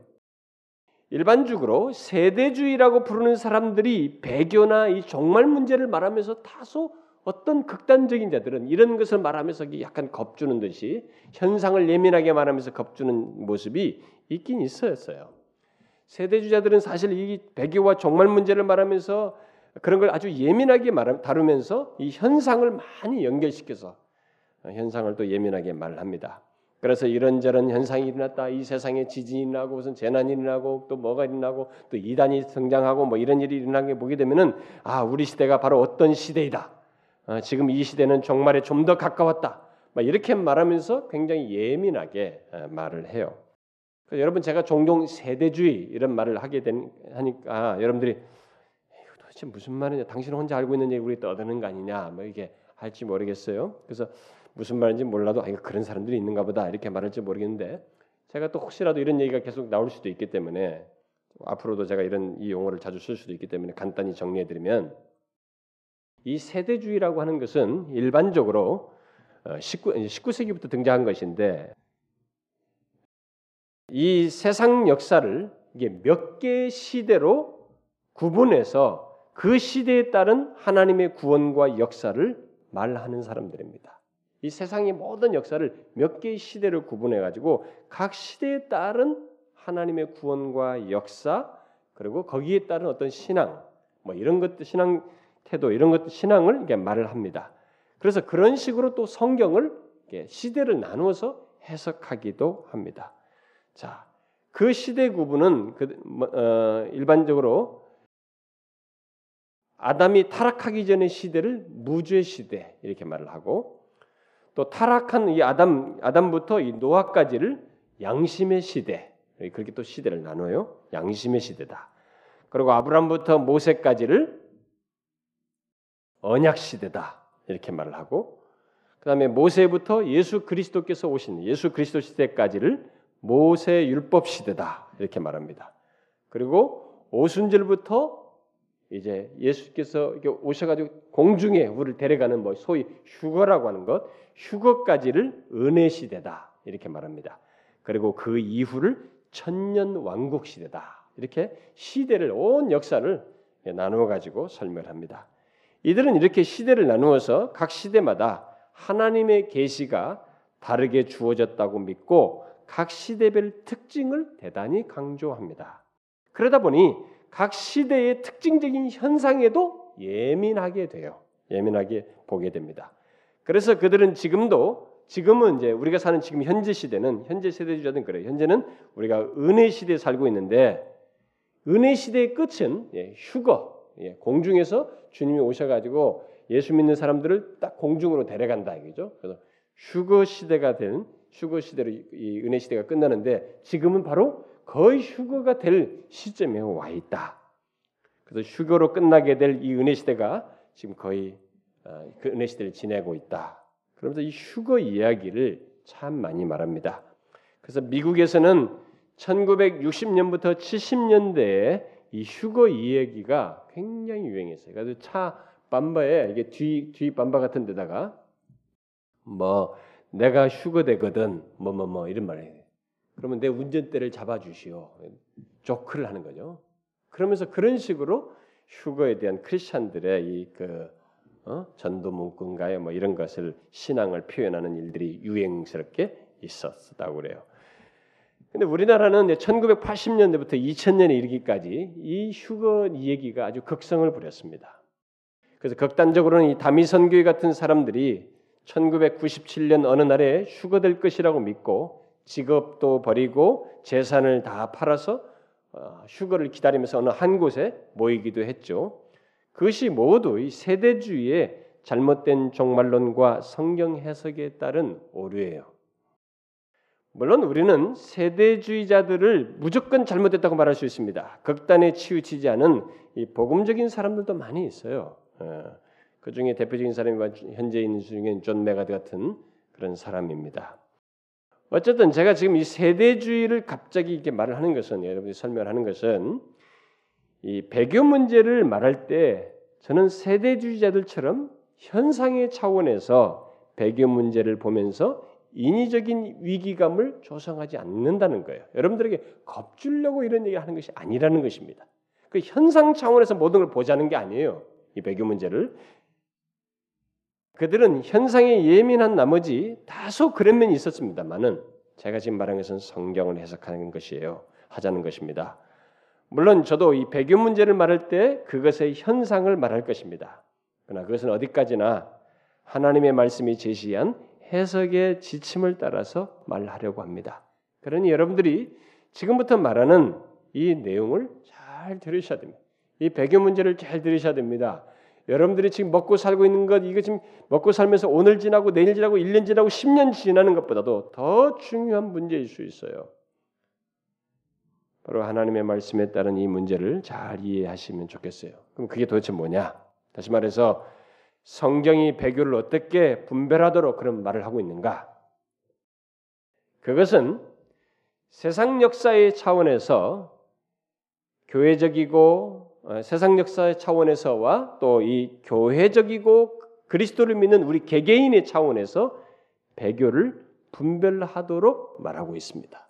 일반적으로 세대주의라고 부르는 사람들이 배교나 이 종말 문제를 말하면서 다소 어떤 극단적인 자들은 이런 것을 말하면서 약간 겁주는 듯이 현상을 예민하게 말하면서 겁주는 모습이 있긴 있었어요. 세대주자들은 사실 이 배교와 종말 문제를 말하면서 그런 걸 아주 예민하게 말 다루면서 이 현상을 많이 연결시켜서 현상을 또 예민하게 말합니다. 그래서 이런저런 현상이 일어났다. 이 세상에 지진이 나고 무슨 재난이 일어나고 또 뭐가 일어나고 또 이단이 성장하고 뭐 이런 일이 일어나는 게 보게 되면은 아 우리 시대가 바로 어떤 시대이다. 아, 지금 이 시대는 종말에 좀 더 가까웠다. 막 이렇게 말하면서 굉장히 예민하게 말을 해요. 여러분 제가 종종 세대주의 이런 말을 하게 된 하니까 여러분들이 도대체 무슨 말이냐? 당신은 혼자 알고 있는 얘기 우리 떠드는 거 아니냐? 뭐 이게 할지 모르겠어요. 그래서 무슨 말인지 몰라도 아 이거 그런 사람들이 있는가 보다 이렇게 말할지 모르겠는데 제가 또 혹시라도 이런 얘기가 계속 나올 수도 있기 때문에 앞으로도 제가 이런 이 용어를 자주 쓸 수도 있기 때문에 간단히 정리해 드리면 이 세대주의라고 하는 것은 일반적으로 19, 어, 19세기부터 등장한 것인데 이 세상 역사를 이게 몇 개의 시대로 구분해서 그 시대에 따른 하나님의 구원과 역사를 말하는 사람들입니다. 이 세상의 모든 역사를 몇 개의 시대로 구분해 가지고 각 시대에 따른 하나님의 구원과 역사 그리고 거기에 따른 어떤 신앙 뭐 이런 것들 신앙 태도 이런 것들 신앙을 이게 말을 합니다. 그래서 그런 식으로 또 성경을 시대를 나누어서 해석하기도 합니다. 자, 그 시대 구분은 그, 뭐, 어, 일반적으로 아담이 타락하기 전의 시대를 무죄 시대 이렇게 말을 하고 또 타락한 이 아담 아담부터 이 노아까지를 양심의 시대 그렇게 또 시대를 나눠요. 양심의 시대다. 그리고 아브람부터 모세까지를 언약 시대다 이렇게 말을 하고 그다음에 모세부터 예수 그리스도께서 오신 예수 그리스도 시대까지를 모세 율법 시대다 이렇게 말합니다. 그리고 오순절부터 이제 예수께서 오셔가지고 공중에 우리를 데려가는 뭐 소위 휴거라고 하는 것, 휴거까지를 은혜 시대다 이렇게 말합니다. 그리고 그 이후를 천년 왕국 시대다 이렇게 시대를 온 역사를 나누어 가지고 설명합니다. 이들은 이렇게 시대를 나누어서 각 시대마다 하나님의 계시가 다르게 주어졌다고 믿고 각 시대별 특징을 대단히 강조합니다. 그러다 보니 각 시대의 특징적인 현상에도 예민하게 돼요. 예민하게 보게 됩니다. 그래서 그들은 지금도 지금은 이제 우리가 사는 지금 현재 시대는 현재 세대주자는 그래요. 현재는 우리가 은혜 시대에 살고 있는데 은혜 시대의 끝은 예, 휴거, 예, 공중에서 주님이 오셔가지고 예수 믿는 사람들을 딱 공중으로 데려간다 이거죠. 그래서 휴거 시대가 된 휴거 시대로 이 은혜 시대가 끝나는데 지금은 바로 거의 휴거가 될 시점에 와 있다. 그래서 휴교로 끝나게 될 이 은혜 시대가 지금 거의 어, 그 은혜 시대를 지내고 있다. 그러면서 이 휴거 이야기를 참 많이 말합니다. 그래서 미국에서는 1960년부터 70년대에 이 휴거 이야기가 굉장히 유행했어요. 그래서 차 밤바에 이게 뒤뒤 밤바 같은 데다가 뭐 내가 휴거되거든 뭐뭐 뭐 이런 말이에요. 그러면 내 운전대를 잡아주시오. 조크를 하는 거죠. 그러면서 그런 식으로 휴거에 대한 크리스천들의 이그 어? 전도 문구인가요? 뭐 이런 것을 신앙을 표현하는 일들이 유행스럽게 있었다고 그래요. 근데 우리나라는 1980년대부터 2000년에 이르기까지 이 휴거 얘기가 아주 극성을 부렸습니다. 그래서 극단적으로는 이 다미선교회 같은 사람들이 1997년 어느 날에 휴거될 것이라고 믿고 직업도 버리고 재산을 다 팔아서 어, 휴거를 기다리면서 어느 한 곳에 모이기도 했죠. 그것이 모두 이 세대주의의 잘못된 종말론과 성경 해석에 따른 오류예요. 물론 우리는 세대주의자들을 무조건 잘못됐다고 말할 수 없습니다. 극단에 치우치지 않은 이 복음적인 사람들도 많이 있어요. 어, 그 중에 대표적인 사람이 현재 있는 중에 존 맥아더 같은 그런 사람입니다. 어쨌든 제가 지금 이 세대주의를 갑자기 이렇게 말을 하는 것은 여러분이 설명하는 것은 이 배교 문제를 말할 때 저는 세대주의자들처럼 현상의 차원에서 배교 문제를 보면서 인위적인 위기감을 조성하지 않는다는 거예요. 여러분들에게 겁주려고 이런 얘기 하는 것이 아니라는 것입니다. 그 현상 차원에서 모든 걸 보자는 게 아니에요. 이 배교 문제를. 그들은 현상에 예민한 나머지 다소 그런 면이 있었습니다만은 제가 지금 말한 것은 성경을 해석하는 것이에요. 하자는 것입니다. 물론 저도 이 배교 문제를 말할 때 그것의 현상을 말할 것입니다. 그러나 그것은 어디까지나 하나님의 말씀이 제시한 해석의 지침을 따라서 말하려고 합니다. 그러니 여러분들이 지금부터 말하는 이 내용을 잘 들으셔야 됩니다. 이 배교 문제를 잘 들으셔야 됩니다. 여러분들이 지금 먹고 살고 있는 것 이거 지금 먹고 살면서 오늘 지나고 내일 지나고 1년 지나고 10년 지나는 것보다도 더 중요한 문제일 수 있어요. 바로 하나님의 말씀에 따른 이 문제를 잘 이해하시면 좋겠어요. 그럼 그게 도대체 뭐냐? 다시 말해서 성경이 배교를 어떻게 분별하도록 그런 말을 하고 있는가? 그것은 세상 역사의 차원에서 교회적이고 어, 세상 역사의 차원에서와 또 이 교회적이고 그리스도를 믿는 우리 개개인의 차원에서 배교를 분별하도록 말하고 있습니다.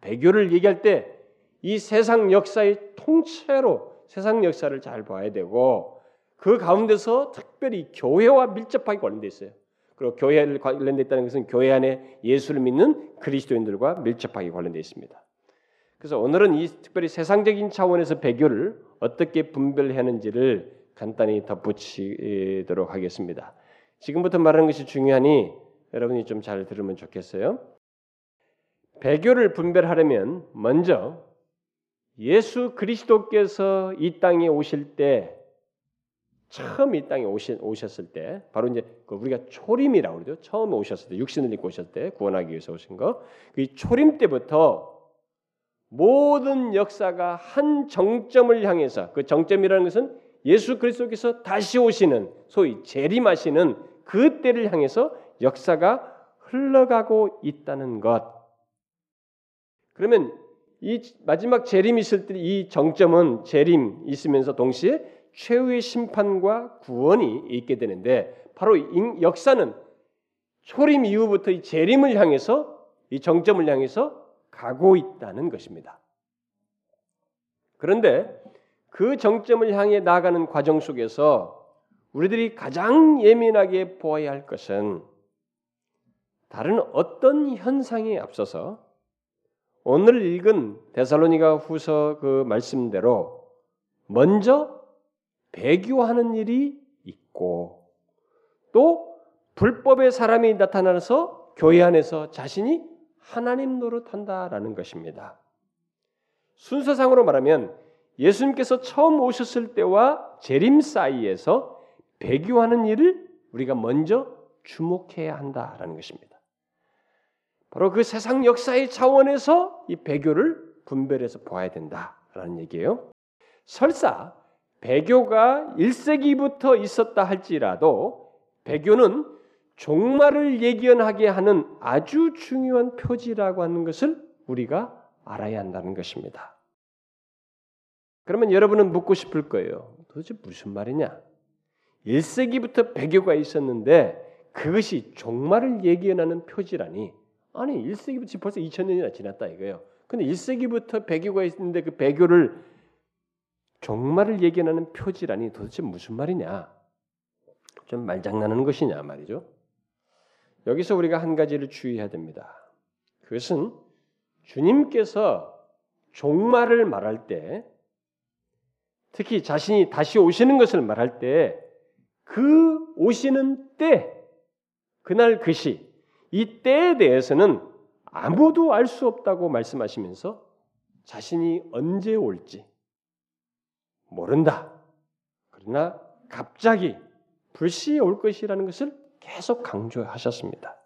배교를 얘기할 때 이 세상 역사의 통째로 세상 역사를 잘 봐야 되고 그 가운데서 특별히 교회와 밀접하게 관련돼 있어요. 그리고 교회를 관련돼 있다는 것은 교회 안에 예수를 믿는 그리스도인들과 밀접하게 관련돼 있습니다. 그래서 오늘은 이 특별히 세상적인 차원에서 배교를 어떻게 분별하는지를 간단히 덧붙이도록 하겠습니다. 지금부터 말하는 것이 중요하니 여러분이 좀 잘 들으면 좋겠어요. 배교를 분별하려면 먼저 예수 그리스도께서 이 땅에 오실 때 처음 이 땅에 오셨, 을 때 바로 이제 그 우리가 초림이라고 그러죠. 처음 오셨을 때 육신을 입고 오셨을 때 구원하기 위해서 오신 거. 그 초림 때부터 모든 역사가 한 정점을 향해서 그 정점이라는 것은 예수 그리스도께서 다시 오시는 소위 재림하시는 그 때를 향해서 역사가 흘러가고 있다는 것. 그러면 이 마지막 재림이 있을 때 이 정점은 재림 있으면서 동시에 최후의 심판과 구원이 있게 되는데 바로 역사는 초림 이후부터 이 재림을 향해서 이 정점을 향해서 가고 있다는 것입니다. 그런데 그 정점을 향해 나아가는 과정 속에서 우리들이 가장 예민하게 보아야 할 것은 다른 어떤 현상에 앞서서 오늘 읽은 데살로니가 후서 그 말씀대로 먼저 배교하는 일이 있고 또 불법의 사람이 나타나서 교회 안에서 자신이 하나님 노릇한다라는 것입니다. 순서상으로 말하면 예수님께서 처음 오셨을 때와 재림 사이에서 배교하는 일을 우리가 먼저 주목해야 한다라는 것입니다. 바로 그 세상 역사의 차원에서 이 배교를 분별해서 보아야 된다라는 얘기예요. 설사 배교가 1세기부터 있었다 할지라도 배교는 종말을 예견하게 하는 아주 중요한 표지라고 하는 것을 우리가 알아야 한다는 것입니다. 그러면 여러분은 묻고 싶을 거예요. 도대체 무슨 말이냐? 1세기부터 배교가 있었는데 그것이 종말을 예견하는 표지라니 아니 1세기부터 벌써 2000년이나 지났다 이거예요. 근데 1세기부터 배교가 있는데 그 배교를 종말을 예견하는 표지라니 도대체 무슨 말이냐? 좀 말장난하는 것이냐 말이죠. 여기서 우리가 한 가지를 주의해야 됩니다. 그것은 주님께서 종말을 말할 때 특히 자신이 다시 오시는 것을 말할 때 그 오시는 때 그날 그 시, 이 때에 대해서는 아무도 알 수 없다고 말씀하시면서 자신이 언제 올지 모른다. 그러나 갑자기 불시에 올 것이라는 것을 계속 강조하셨습니다.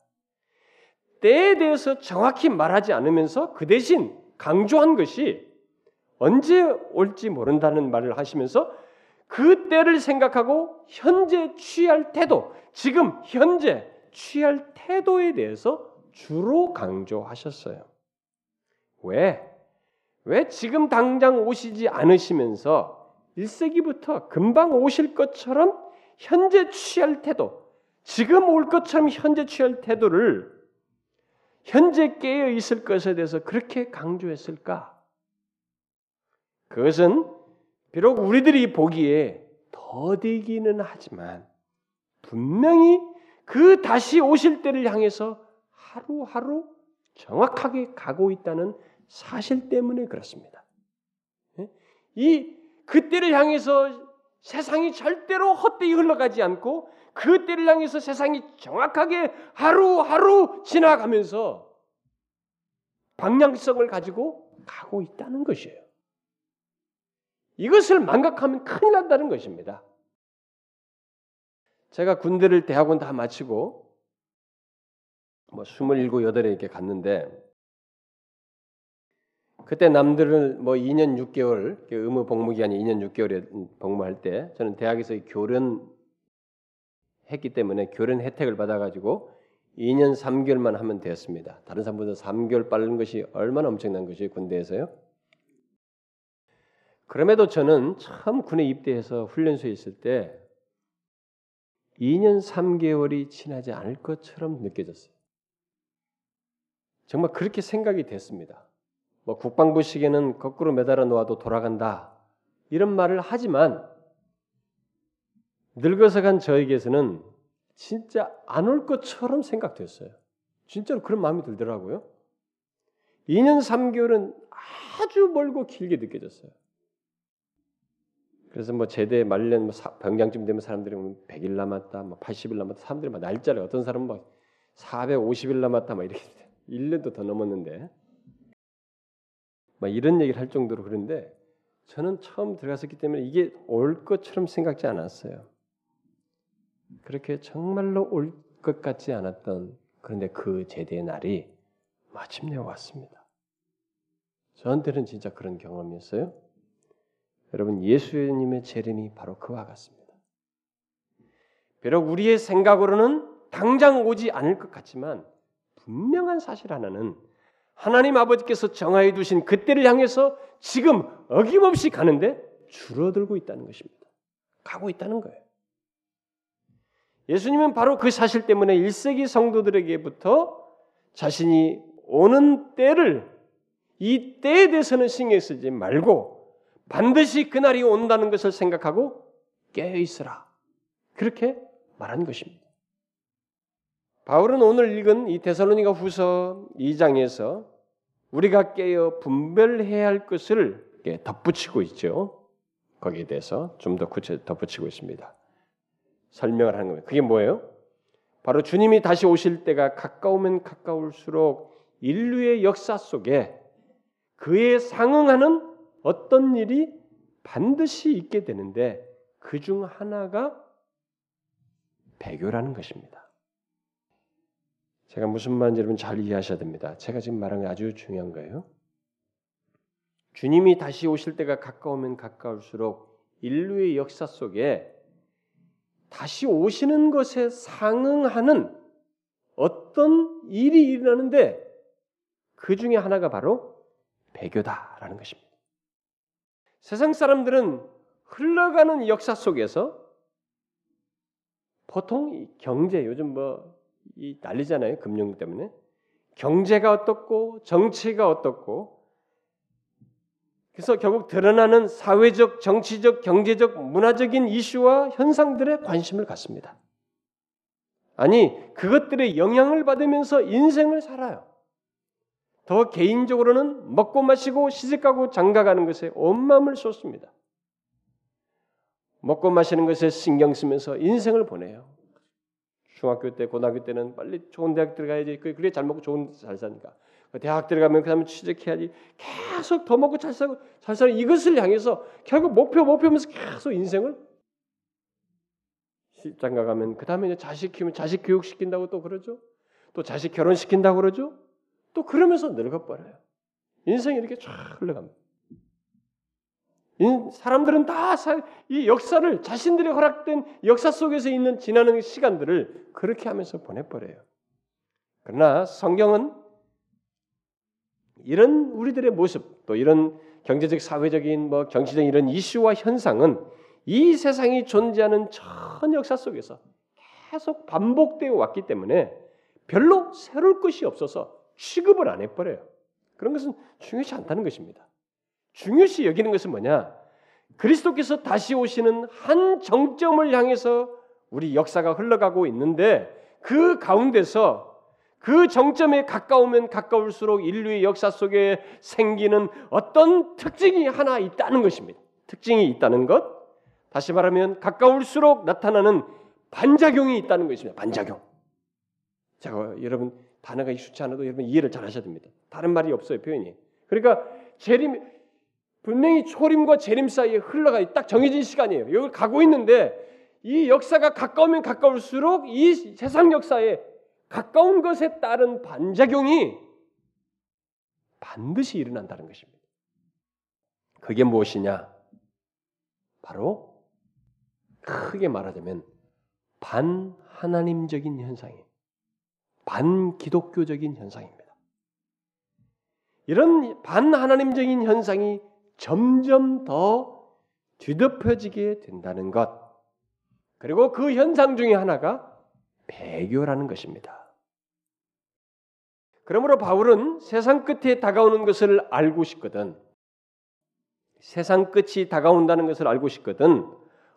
때에 대해서 정확히 말하지 않으면서 그 대신 강조한 것이 언제 올지 모른다는 말을 하시면서 그 때를 생각하고 현재 취할 태도, 지금 현재 취할 태도에 대해서 주로 강조하셨어요. 왜? 왜 지금 당장 오시지 않으시면서 1세기부터 금방 오실 것처럼 현재 취할 태도, 지금 올 것처럼 현재 취할 태도를 현재 깨어 있을 것에 대해서 그렇게 강조했을까? 그것은 비록 우리들이 보기에 더디기는 하지만 분명히 그 다시 오실 때를 향해서 하루하루 정확하게 가고 있다는 사실 때문에 그렇습니다. 예? 이 그때를 향해서 세상이 절대로 헛되이 흘러가지 않고 그 때를 향해서 세상이 정확하게 하루하루 지나가면서 방향성을 가지고 가고 있다는 것이에요. 이것을 망각하면 큰일 난다는 것입니다. 제가 군대를 대학원 다 마치고 뭐 27, 8에 이렇게 갔는데 그때 남들은 뭐 2년 6개월 의무 복무 기간이 2년 6개월에 복무할 때 저는 대학에서 교련 했기 때문에 교련 혜택을 받아가지고 2년 3개월만 하면 되었습니다. 다른 사람보다 3개월 빠른 것이 얼마나 엄청난 것이 군대에서요. 그럼에도 저는 처음 군에 입대해서 훈련소에 있을 때 2년 3개월이 지나지 않을 것처럼 느껴졌어요. 정말 그렇게 생각이 됐습니다. 뭐 국방부식에는 거꾸로 매달아 놓아도 돌아간다 이런 말을 하지만 늙어서 간 저에게서는 진짜 안 올 것처럼 생각됐어요. 진짜로 그런 마음이 들더라고요. 2년 3개월은 아주 멀고 길게 느껴졌어요. 그래서 뭐 제대 말년 뭐 병장쯤 되면 사람들이 100일 뭐 남았다, 뭐 80일 남았다, 사람들이 막 날짜를 어떤 사람은 막 450일 남았다, 막 이렇게 1년도 더 넘었는데 막 이런 얘기를 할 정도로 그런데 저는 처음 들어갔었기 때문에 이게 올 것처럼 생각지 않았어요. 그렇게 정말로 올 것 같지 않았던 그런데 그 제대의 날이 마침내 왔습니다. 저한테는 진짜 그런 경험이었어요. 여러분 예수님의 재림이 바로 그와 같습니다. 비록 우리의 생각으로는 당장 오지 않을 것 같지만 분명한 사실 하나는 하나님 아버지께서 정하여 두신 그때를 향해서 지금 어김없이 가는데 줄어들고 있다는 것입니다. 가고 있다는 거예요. 예수님은 바로 그 사실 때문에 1세기 성도들에게부터 자신이 오는 때를 이 때에 대해서는 신경 쓰지 말고 반드시 그날이 온다는 것을 생각하고 깨어 있으라. 그렇게 말한 것입니다. 바울은 오늘 읽은 이 데살로니가 후서 2장에서 우리가 깨어 분별해야 할 것을 덧붙이고 있죠. 거기에 대해서 좀 더 구체 덧붙이고 있습니다. 설명을 하는 겁니다. 그게 뭐예요? 바로 주님이 다시 오실 때가 가까우면 가까울수록 인류의 역사 속에 그에 상응하는 어떤 일이 반드시 있게 되는데 그 중 하나가 배교라는 것입니다. 제가 무슨 말인지 여러분 잘 이해하셔야 됩니다. 제가 지금 말한 게 아주 중요한 거예요. 주님이 다시 오실 때가 가까우면 가까울수록 인류의 역사 속에 다시 오시는 것에 상응하는 어떤 일이 일어나는데 그 중에 하나가 바로 배교다라는 것입니다. 세상 사람들은 흘러가는 역사 속에서 보통 경제 요즘 뭐 이 난리잖아요 금융 때문에 경제가 어떻고 정치가 어떻고 그래서 결국 드러나는 사회적, 정치적, 경제적, 문화적인 이슈와 현상들에 관심을 갖습니다. 아니, 그것들의 영향을 받으면서 인생을 살아요. 더 개인적으로는 먹고 마시고 시집가고 장가가는 것에 온 마음을 쏟습니다. 먹고 마시는 것에 신경 쓰면서 인생을 보내요. 중학교 때, 고등학교 때는 빨리 좋은 대학 들어가야지. 그래 잘 먹고 좋은 잘 사니까. 그 대학 들어가면 그다음에 취직해야지. 계속 더 먹고 잘 살고 잘 살고 이것을 향해서 결국 목표 목표면서 계속 인생을 장가 가면 그다음에 이제 자식 키우면 자식 교육 시킨다고 또 그러죠. 또 자식 결혼 시킨다고 그러죠. 또 그러면서 늙어 버려요. 인생이 이렇게 쫙 흘러갑니다. 사람들은 다 이 역사를 자신들이 허락된 역사 속에서 있는 지나는 시간들을 그렇게 하면서 보내버려요. 그러나 성경은 이런 우리들의 모습, 또 이런 경제적, 사회적인, 뭐 정치적인 이런 이슈와 현상은 이 세상이 존재하는 전 역사 속에서 계속 반복되어 왔기 때문에 별로 새로울 것이 없어서 취급을 안 해버려요. 그런 것은 중요치 않다는 것입니다. 중요시 여기는 것은 뭐냐? 그리스도께서 다시 오시는 한 정점을 향해서 우리 역사가 흘러가고 있는데 그 가운데서 그 정점에 가까우면 가까울수록 인류의 역사 속에 생기는 어떤 특징이 하나 있다는 것입니다. 특징이 있다는 것. 다시 말하면 가까울수록 나타나는 반작용이 있다는 것입니다. 반작용. 제가 여러분 단어가 익숙치 않아도 여러분 이해를 잘 하셔야 됩니다. 다른 말이 없어요, 표현이. 그러니까 재림 분명히 초림과 재림 사이에 흘러가 딱 정해진 시간이에요. 여기 가고 있는데 이 역사가 가까우면 가까울수록 이 세상 역사에 가까운 것에 따른 반작용이 반드시 일어난다는 것입니다. 그게 무엇이냐? 바로 크게 말하자면 반 하나님적인 현상이에요. 반 기독교적인 현상입니다. 이런 반 하나님적인 현상이 점점 더 뒤덮여지게 된다는 것. 그리고 그 현상 중에 하나가 배교라는 것입니다. 그러므로 바울은 세상 끝에 다가오는 것을 알고 싶거든. 세상 끝이 다가온다는 것을 알고 싶거든.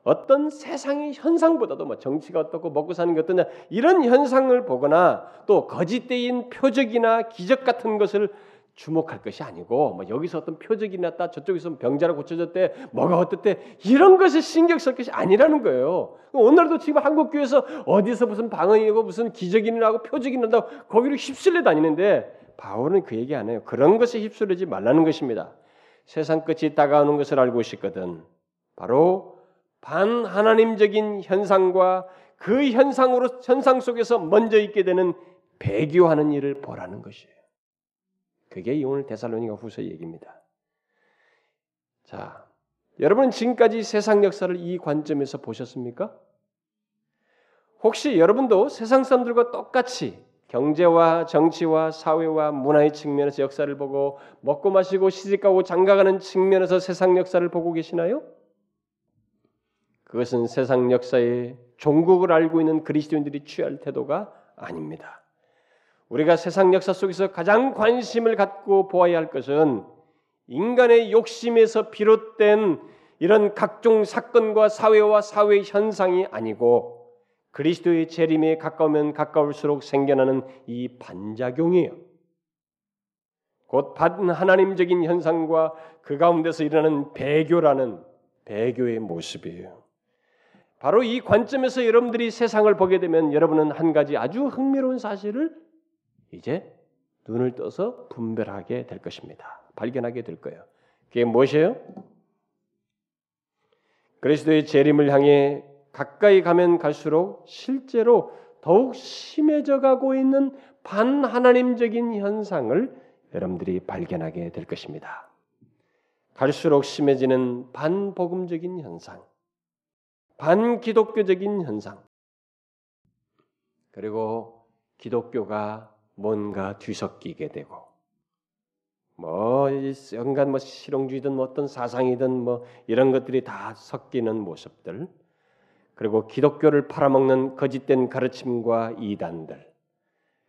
어떤 세상의 현상보다도 뭐 정치가 어떻고 먹고 사는 게 어떠냐 이런 현상을 보거나 또 거짓된 표적이나 기적 같은 것을 주목할 것이 아니고 뭐 여기서 어떤 표적이 났다 저쪽에서 병자로 고쳐졌대 뭐가 어떻대 이런 것에 신경 쓸 것이 아니라는 거예요. 오늘도 지금 한국 교회에서 어디서 무슨 방언이고 무슨 기적이 나고 표적이 난다고 거기로 휩쓸려 다니는데 바울은 그 얘기 안 해요. 그런 것에 휩쓸리지 말라는 것입니다. 세상 끝이 다가오는 것을 알고 있거든. 바로 반 하나님적인 현상과 그 현상으로 현상 속에서 먼저 있게 되는 배교하는 일을 보라는 것이에요. 그게 오늘 데살로니가 후서 얘기입니다. 자, 여러분 지금까지 세상 역사를 이 관점에서 보셨습니까? 혹시 여러분도 세상 사람들과 똑같이 경제와 정치와 사회와 문화의 측면에서 역사를 보고 먹고 마시고 시집가고 장가가는 측면에서 세상 역사를 보고 계시나요? 그것은 세상 역사의 종국을 알고 있는 그리스도인들이 취할 태도가 아닙니다. 우리가 세상 역사 속에서 가장 관심을 갖고 보아야 할 것은 인간의 욕심에서 비롯된 이런 각종 사건과 사회와 사회 현상이 아니고 그리스도의 재림에 가까우면 가까울수록 생겨나는 이 반작용이에요. 곧 하나님적인 현상과 그 가운데서 일어나는 배교라는 배교의 모습이에요. 바로 이 관점에서 여러분들이 세상을 보게 되면 여러분은 한 가지 아주 흥미로운 사실을 이제 눈을 떠서 분별하게 될 것입니다. 발견하게 될 거예요. 그게 무엇이에요? 그리스도의 재림을 향해 가까이 가면 갈수록 실제로 더욱 심해져 가고 있는 반하나님적인 현상을 여러분들이 발견하게 될 것입니다. 갈수록 심해지는 반복음적인 현상, 반기독교적인 현상, 그리고 기독교가 뭔가 뒤섞이게 되고, 뭐 연간 뭐 실용주의든 뭐 어떤 사상이든 뭐 이런 것들이 다 섞이는 모습들, 그리고 기독교를 팔아먹는 거짓된 가르침과 이단들,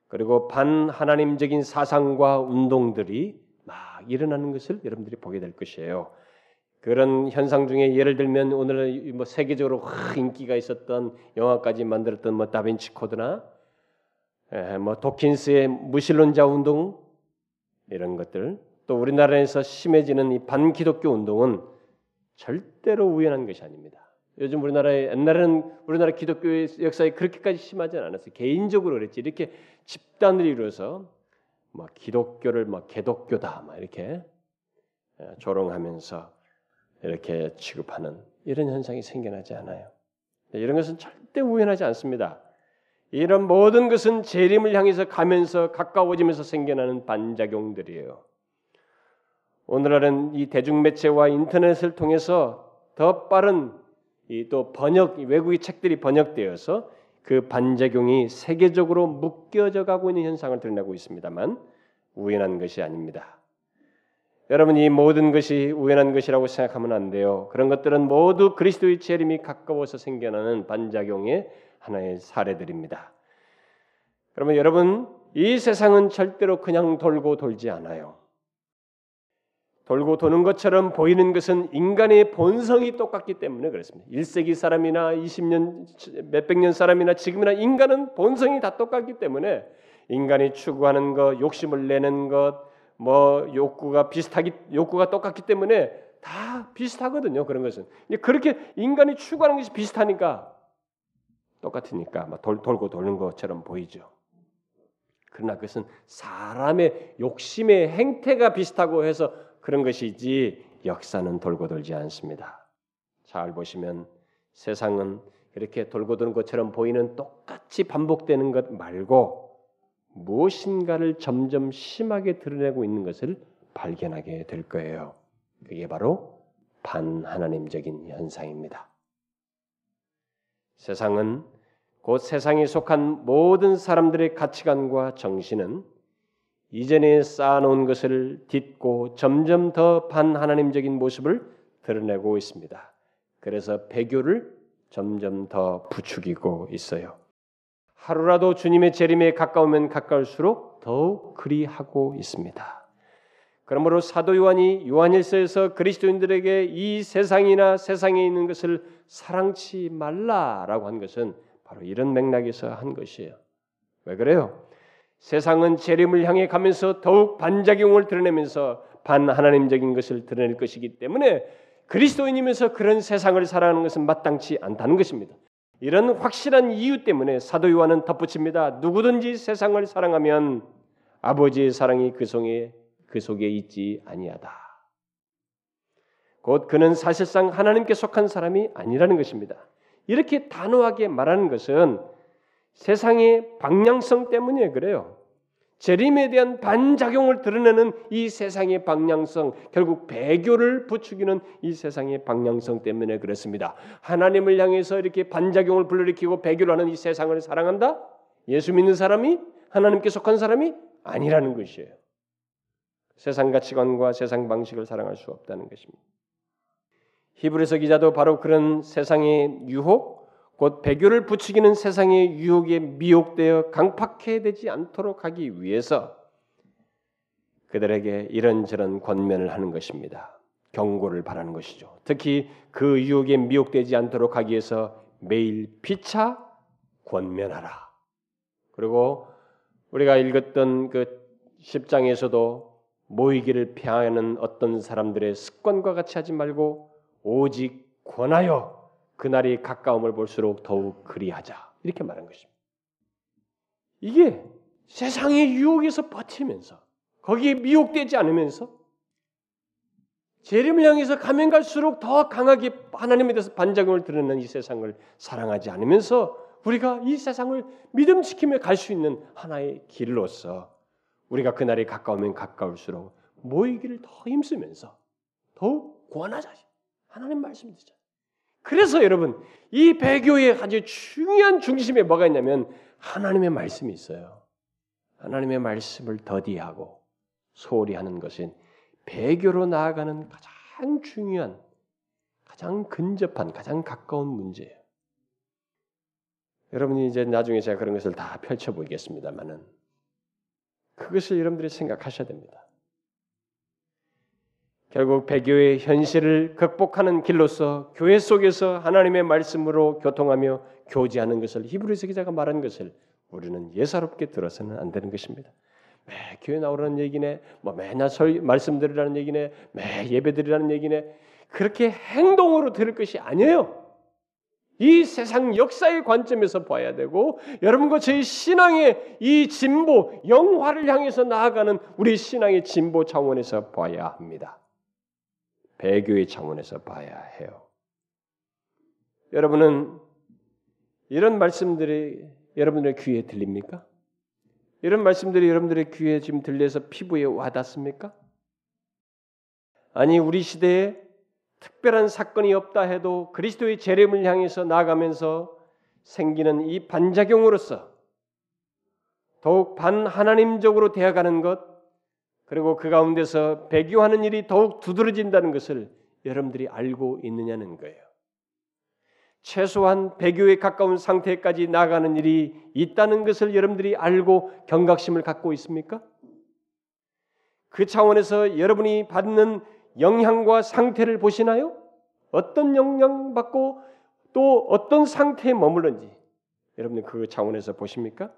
그리고 반 하나님적인 사상과 운동들이 막 일어나는 것을 여러분들이 보게 될 것이에요. 그런 현상 중에 예를 들면 오늘 뭐 세계적으로 인기가 있었던 영화까지 만들었던 뭐 다빈치 코드나 에, 뭐 도킨스의 무신론자 운동 이런 것들 또 우리나라에서 심해지는 이 반기독교 운동은 절대로 우연한 것이 아닙니다. 요즘 우리나라에 옛날에는 우리나라 기독교의 역사에 그렇게까지 심하지 않았어요. 개인적으로 그랬지. 이렇게 집단을 이루어서 뭐 기독교를 뭐 개독교다 막 이렇게 예, 조롱하면서 이렇게 취급하는 이런 현상이 생겨나지 않아요. 이런 것은 절대 우연하지 않습니다. 이런 모든 것은 재림을 향해서 가면서 가까워지면서 생겨나는 반작용들이에요. 오늘날은 이 대중매체와 인터넷을 통해서 더 빠른 또 번역 외국의 책들이 번역되어서 그 반작용이 세계적으로 묶여져 가고 있는 현상을 드러내고 있습니다만 우연한 것이 아닙니다. 여러분 이 모든 것이 우연한 것이라고 생각하면 안 돼요. 그런 것들은 모두 그리스도의 재림이 가까워서 생겨나는 반작용의 하나의 사례들입니다. 그러면 여러분 이 세상은 절대로 그냥 돌고 돌지 않아요. 돌고 도는 것처럼 보이는 것은 인간의 본성이 똑같기 때문에 그렇습니다. 1세기 사람이나 20년 몇백 년 사람이나 지금이나 인간은 본성이 다 똑같기 때문에 인간이 추구하는 것, 욕심을 내는 것, 뭐 욕구가 비슷하기 욕구가 똑같기 때문에 다 비슷하거든요. 그런 것은 그렇게 인간이 추구하는 것이 비슷하니까 똑같으니까 막 돌, 돌고 도는 것처럼 보이죠. 그러나 그것은 사람의 욕심의 행태가 비슷하고 해서 그런 것이지 역사는 돌고 돌지 않습니다. 잘 보시면 세상은 이렇게 돌고 도는 것처럼 보이는 똑같이 반복되는 것 말고 무엇인가를 점점 심하게 드러내고 있는 것을 발견하게 될 거예요. 그게 바로 반하나님적인 현상입니다. 세상은 곧 세상에 속한 모든 사람들의 가치관과 정신은 이전에 쌓아놓은 것을 딛고 점점 더 반하나님적인 모습을 드러내고 있습니다. 그래서 배교를 점점 더 부추기고 있어요. 하루라도 주님의 재림에 가까우면 가까울수록 더욱 그리하고 있습니다. 그러므로 사도 요한이 요한일서에서 그리스도인들에게 이 세상이나 세상에 있는 것을 사랑치 말라라고 한 것은 바로 이런 맥락에서 한 것이에요. 왜 그래요? 세상은 재림을 향해 가면서 더욱 반작용을 드러내면서 반하나님적인 것을 드러낼 것이기 때문에 그리스도인이면서 그런 세상을 살아가는 것은 마땅치 않다는 것입니다. 이런 확실한 이유 때문에 사도 요한은 덧붙입니다. 누구든지 세상을 사랑하면 아버지의 사랑이 그 속에 그 속에 있지 아니하다. 곧 그는 사실상 하나님께 속한 사람이 아니라는 것입니다. 이렇게 단호하게 말하는 것은 세상의 방향성 때문에 그래요. 재림에 대한 반작용을 드러내는 이 세상의 방향성, 결국 배교를 부추기는 이 세상의 방향성 때문에 그렇습니다. 하나님을 향해서 이렇게 반작용을 불러일으키고 배교를 하는 이 세상을 사랑한다? 예수 믿는 사람이 하나님께 속한 사람이 아니라는 것이에요. 세상 가치관과 세상 방식을 사랑할 수 없다는 것입니다. 히브리서 기자도 바로 그런 세상의 유혹, 곧 배교를 부추기는 세상의 유혹에 미혹되어 강팍해 되지 않도록 하기 위해서 그들에게 이런저런 권면을 하는 것입니다. 경고를 바라는 것이죠. 특히 그 유혹에 미혹되지 않도록 하기 위해서 매일 피차 권면하라. 그리고 우리가 읽었던 그 10장에서도 모이기를 피하는 어떤 사람들의 습관과 같이 하지 말고 오직 권하여 그날이 가까움을 볼수록 더욱 그리하자. 이렇게 말한 것입니다. 이게 세상의 유혹에서 버티면서 거기에 미혹되지 않으면서 재림을 향해서 가면 갈수록 더 강하게 하나님에 대해서 반작용을 드러내는 이 세상을 사랑하지 않으면서 우리가 이 세상을 믿음 지키며 갈 수 있는 하나의 길로서 우리가 그날이 가까우면 가까울수록 모이기를 더 힘쓰면서 더욱 권하자. 하나님 말씀 듣자. 그래서 여러분 이 배교의 아주 중요한 중심에 뭐가 있냐면 하나님의 말씀이 있어요. 하나님의 말씀을 더디하고 소홀히 하는 것은 배교로 나아가는 가장 중요한, 가장 근접한, 가장 가까운 문제예요. 여러분이 이제 나중에 제가 그런 것을 다 펼쳐보겠습니다만은 그것을 여러분들이 생각하셔야 됩니다. 결국 배교의 현실을 극복하는 길로서 교회 속에서 하나님의 말씀으로 교통하며 교제하는 것을 히브리서 기자가 말한 것을 우리는 예사롭게 들어서는 안 되는 것입니다. 매 교회 나오라는 얘기네, 뭐 매날 설 말씀드리라는 얘기네, 매 예배드리라는 얘기네. 그렇게 행동으로 들을 것이 아니에요. 이 세상 역사의 관점에서 봐야 되고 여러분과 저희 신앙의 이 진보 영화를 향해서 나아가는 우리 신앙의 진보 차원에서 봐야 합니다. 배교의 차원에서 봐야 해요. 여러분은 이런 말씀들이 여러분들의 귀에 들립니까? 이런 말씀들이 여러분들의 귀에 지금 들려서 피부에 와닿습니까? 아니 우리 시대에 특별한 사건이 없다 해도 그리스도의 재림을 향해서 나가면서 생기는 이 반작용으로서 더욱 반하나님적으로 되어가는 것 그리고 그 가운데서 배교하는 일이 더욱 두드러진다는 것을 여러분들이 알고 있느냐는 거예요. 최소한 배교에 가까운 상태까지 나가는 일이 있다는 것을 여러분들이 알고 경각심을 갖고 있습니까? 그 차원에서 여러분이 받는 영향과 상태를 보시나요? 어떤 영향 받고 또 어떤 상태에 머물는지 여러분들 그 차원에서 보십니까?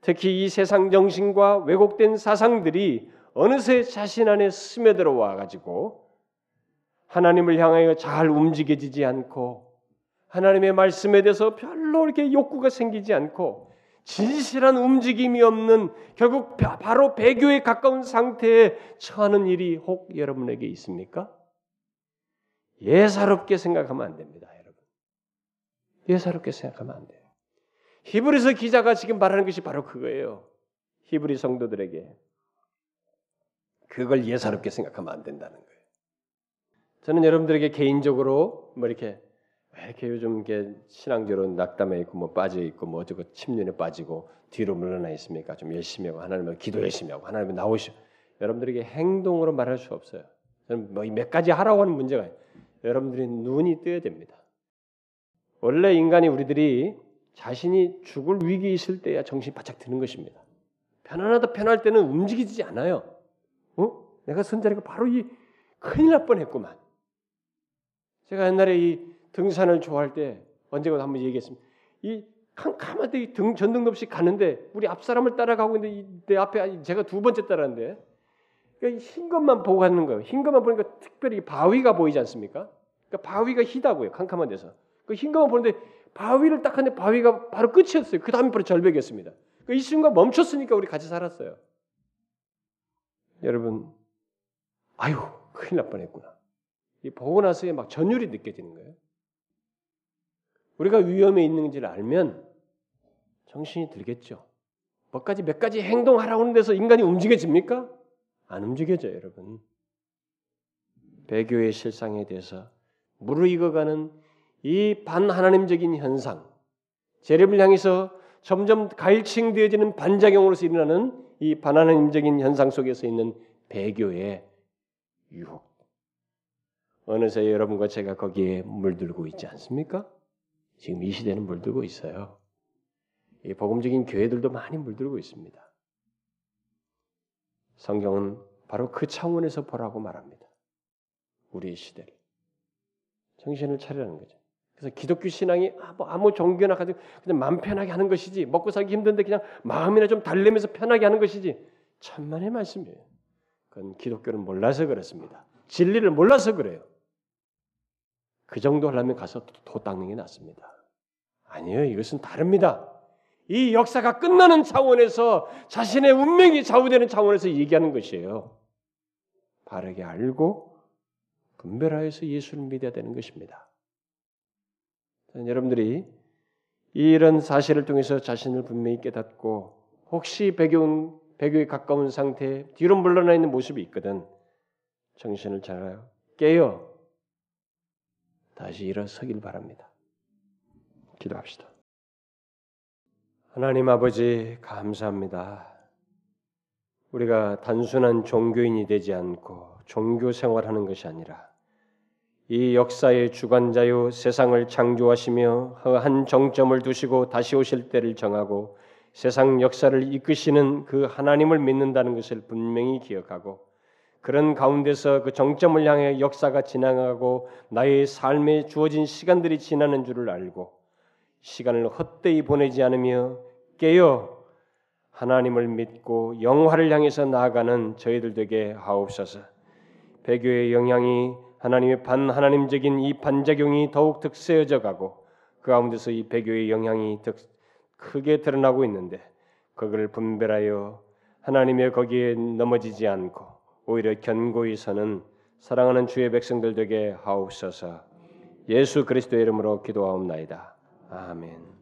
특히 이 세상 정신과 왜곡된 사상들이 어느새 자신 안에 스며들어와 가지고 하나님을 향하여 잘 움직여지지 않고 하나님의 말씀에 대해서 별로 이렇게 욕구가 생기지 않고 진실한 움직임이 없는 결국 바로 배교에 가까운 상태에 처하는 일이 혹 여러분에게 있습니까? 예사롭게 생각하면 안 됩니다, 여러분. 예사롭게 생각하면 안 돼요. 히브리서 기자가 지금 말하는 것이 바로 그거예요. 히브리 성도들에게 그걸 예사롭게 생각하면 안 된다는 거예요. 저는 여러분들에게 개인적으로 뭐 이렇게 왜 이렇게 요즘 이게 신앙적으로 낙담해 있고 뭐 빠져 있고 뭐 어쩌고 침륜에 빠지고 뒤로 물러나 있습니까? 좀 열심히 하고 하나님을 기도 열심히 하고 하나님을 나오시. 여러분들에게 행동으로 말할 수 없어요. 저는 뭐몇 가지 하라고 하는 문제가 여러분들이 눈이 떠야 됩니다. 원래 인간이 우리들이 자신이 죽을 위기 있을 때야 정신이 바짝 드는 것입니다. 편안하다 편할 때는 움직이지 않아요. 어? 내가 선 자리가 바로 이 큰일 날 뻔했구만. 제가 옛날에 이 등산을 좋아할 때 언제가 한번 얘기했습니다. 이 캄캄한데 등 전등도 없이 가는데 우리 앞 사람을 따라가고 있는데 내 앞에 제가 두 번째 따라는데 그러니까 흰 것만 보고 가는 거예요. 흰 것만 보니까 특별히 바위가 보이지 않습니까? 그러니까 바위가 희다고요. 캄캄한 데서. 그 흰 것만 보는데 바위를 딱 하는데 바위가 바로 끝이었어요. 그 다음에 바로 절벽이었습니다. 그러니까 이 순간 멈췄으니까 우리 같이 살았어요. 여러분, 아유 큰일 날 뻔했구나. 이 보고 나서에 막 전율이 느껴지는 거예요. 우리가 위험에 있는지를 알면 정신이 들겠죠. 몇 가지 몇 가지 행동하라고 하는 데서 인간이 움직여집니까? 안 움직여져요, 여러분. 배교의 실상에 대해서 무르익어가는 이 반하나님적인 현상, 재림을 향해서 점점 가일층되어지는 반작용으로서 일어나는 이 반하나님적인 현상 속에서 있는 배교의 유혹. 어느새 여러분과 제가 거기에 물들고 있지 않습니까? 지금 이 시대는 물들고 있어요. 이 복음적인 교회들도 많이 물들고 있습니다. 성경은 바로 그 차원에서 보라고 말합니다. 우리의 시대를. 정신을 차리라는 거죠. 그래서 기독교 신앙이 아, 뭐 아무 종교나 가지고 그냥 마음 편하게 하는 것이지 먹고 살기 힘든데 그냥 마음이나 좀 달래면서 편하게 하는 것이지 천만의 말씀이에요. 그건 기독교를 몰라서 그렇습니다. 진리를 몰라서 그래요. 그 정도 하려면 가서 도 닦는 게 낫습니다. 아니에요. 이것은 다릅니다. 이 역사가 끝나는 차원에서 자신의 운명이 좌우되는 차원에서 얘기하는 것이에요. 바르게 알고 분별하여서 예수를 믿어야 되는 것입니다. 여러분들이 이런 사실을 통해서 자신을 분명히 깨닫고 혹시 배교 배교에 가까운 상태 뒤로 물러나 있는 모습이 있거든 정신을 잘 깨어 다시 일어서길 바랍니다. 기도합시다. 하나님 아버지 감사합니다. 우리가 단순한 종교인이 되지 않고 종교 생활하는 것이 아니라 이 역사의 주관자요 세상을 창조하시며 한 정점을 두시고 다시 오실 때를 정하고 세상 역사를 이끄시는 그 하나님을 믿는다는 것을 분명히 기억하고 그런 가운데서 그 정점을 향해 역사가 지나가고 나의 삶에 주어진 시간들이 지나는 줄을 알고 시간을 헛되이 보내지 않으며 깨어 하나님을 믿고 영화를 향해서 나아가는 저희들 되게 하옵소서. 배교의 영향이 하나님의 반하나님적인 이 반작용이 더욱 득세어져 가고 그 가운데서 이 배교의 영향이 득 크게 드러나고 있는데 그걸 분별하여 하나님의 거기에 넘어지지 않고 오히려 견고히 서는 사랑하는 주의 백성들 되게 하옵소서. 예수 그리스도의 이름으로 기도하옵나이다. 아멘.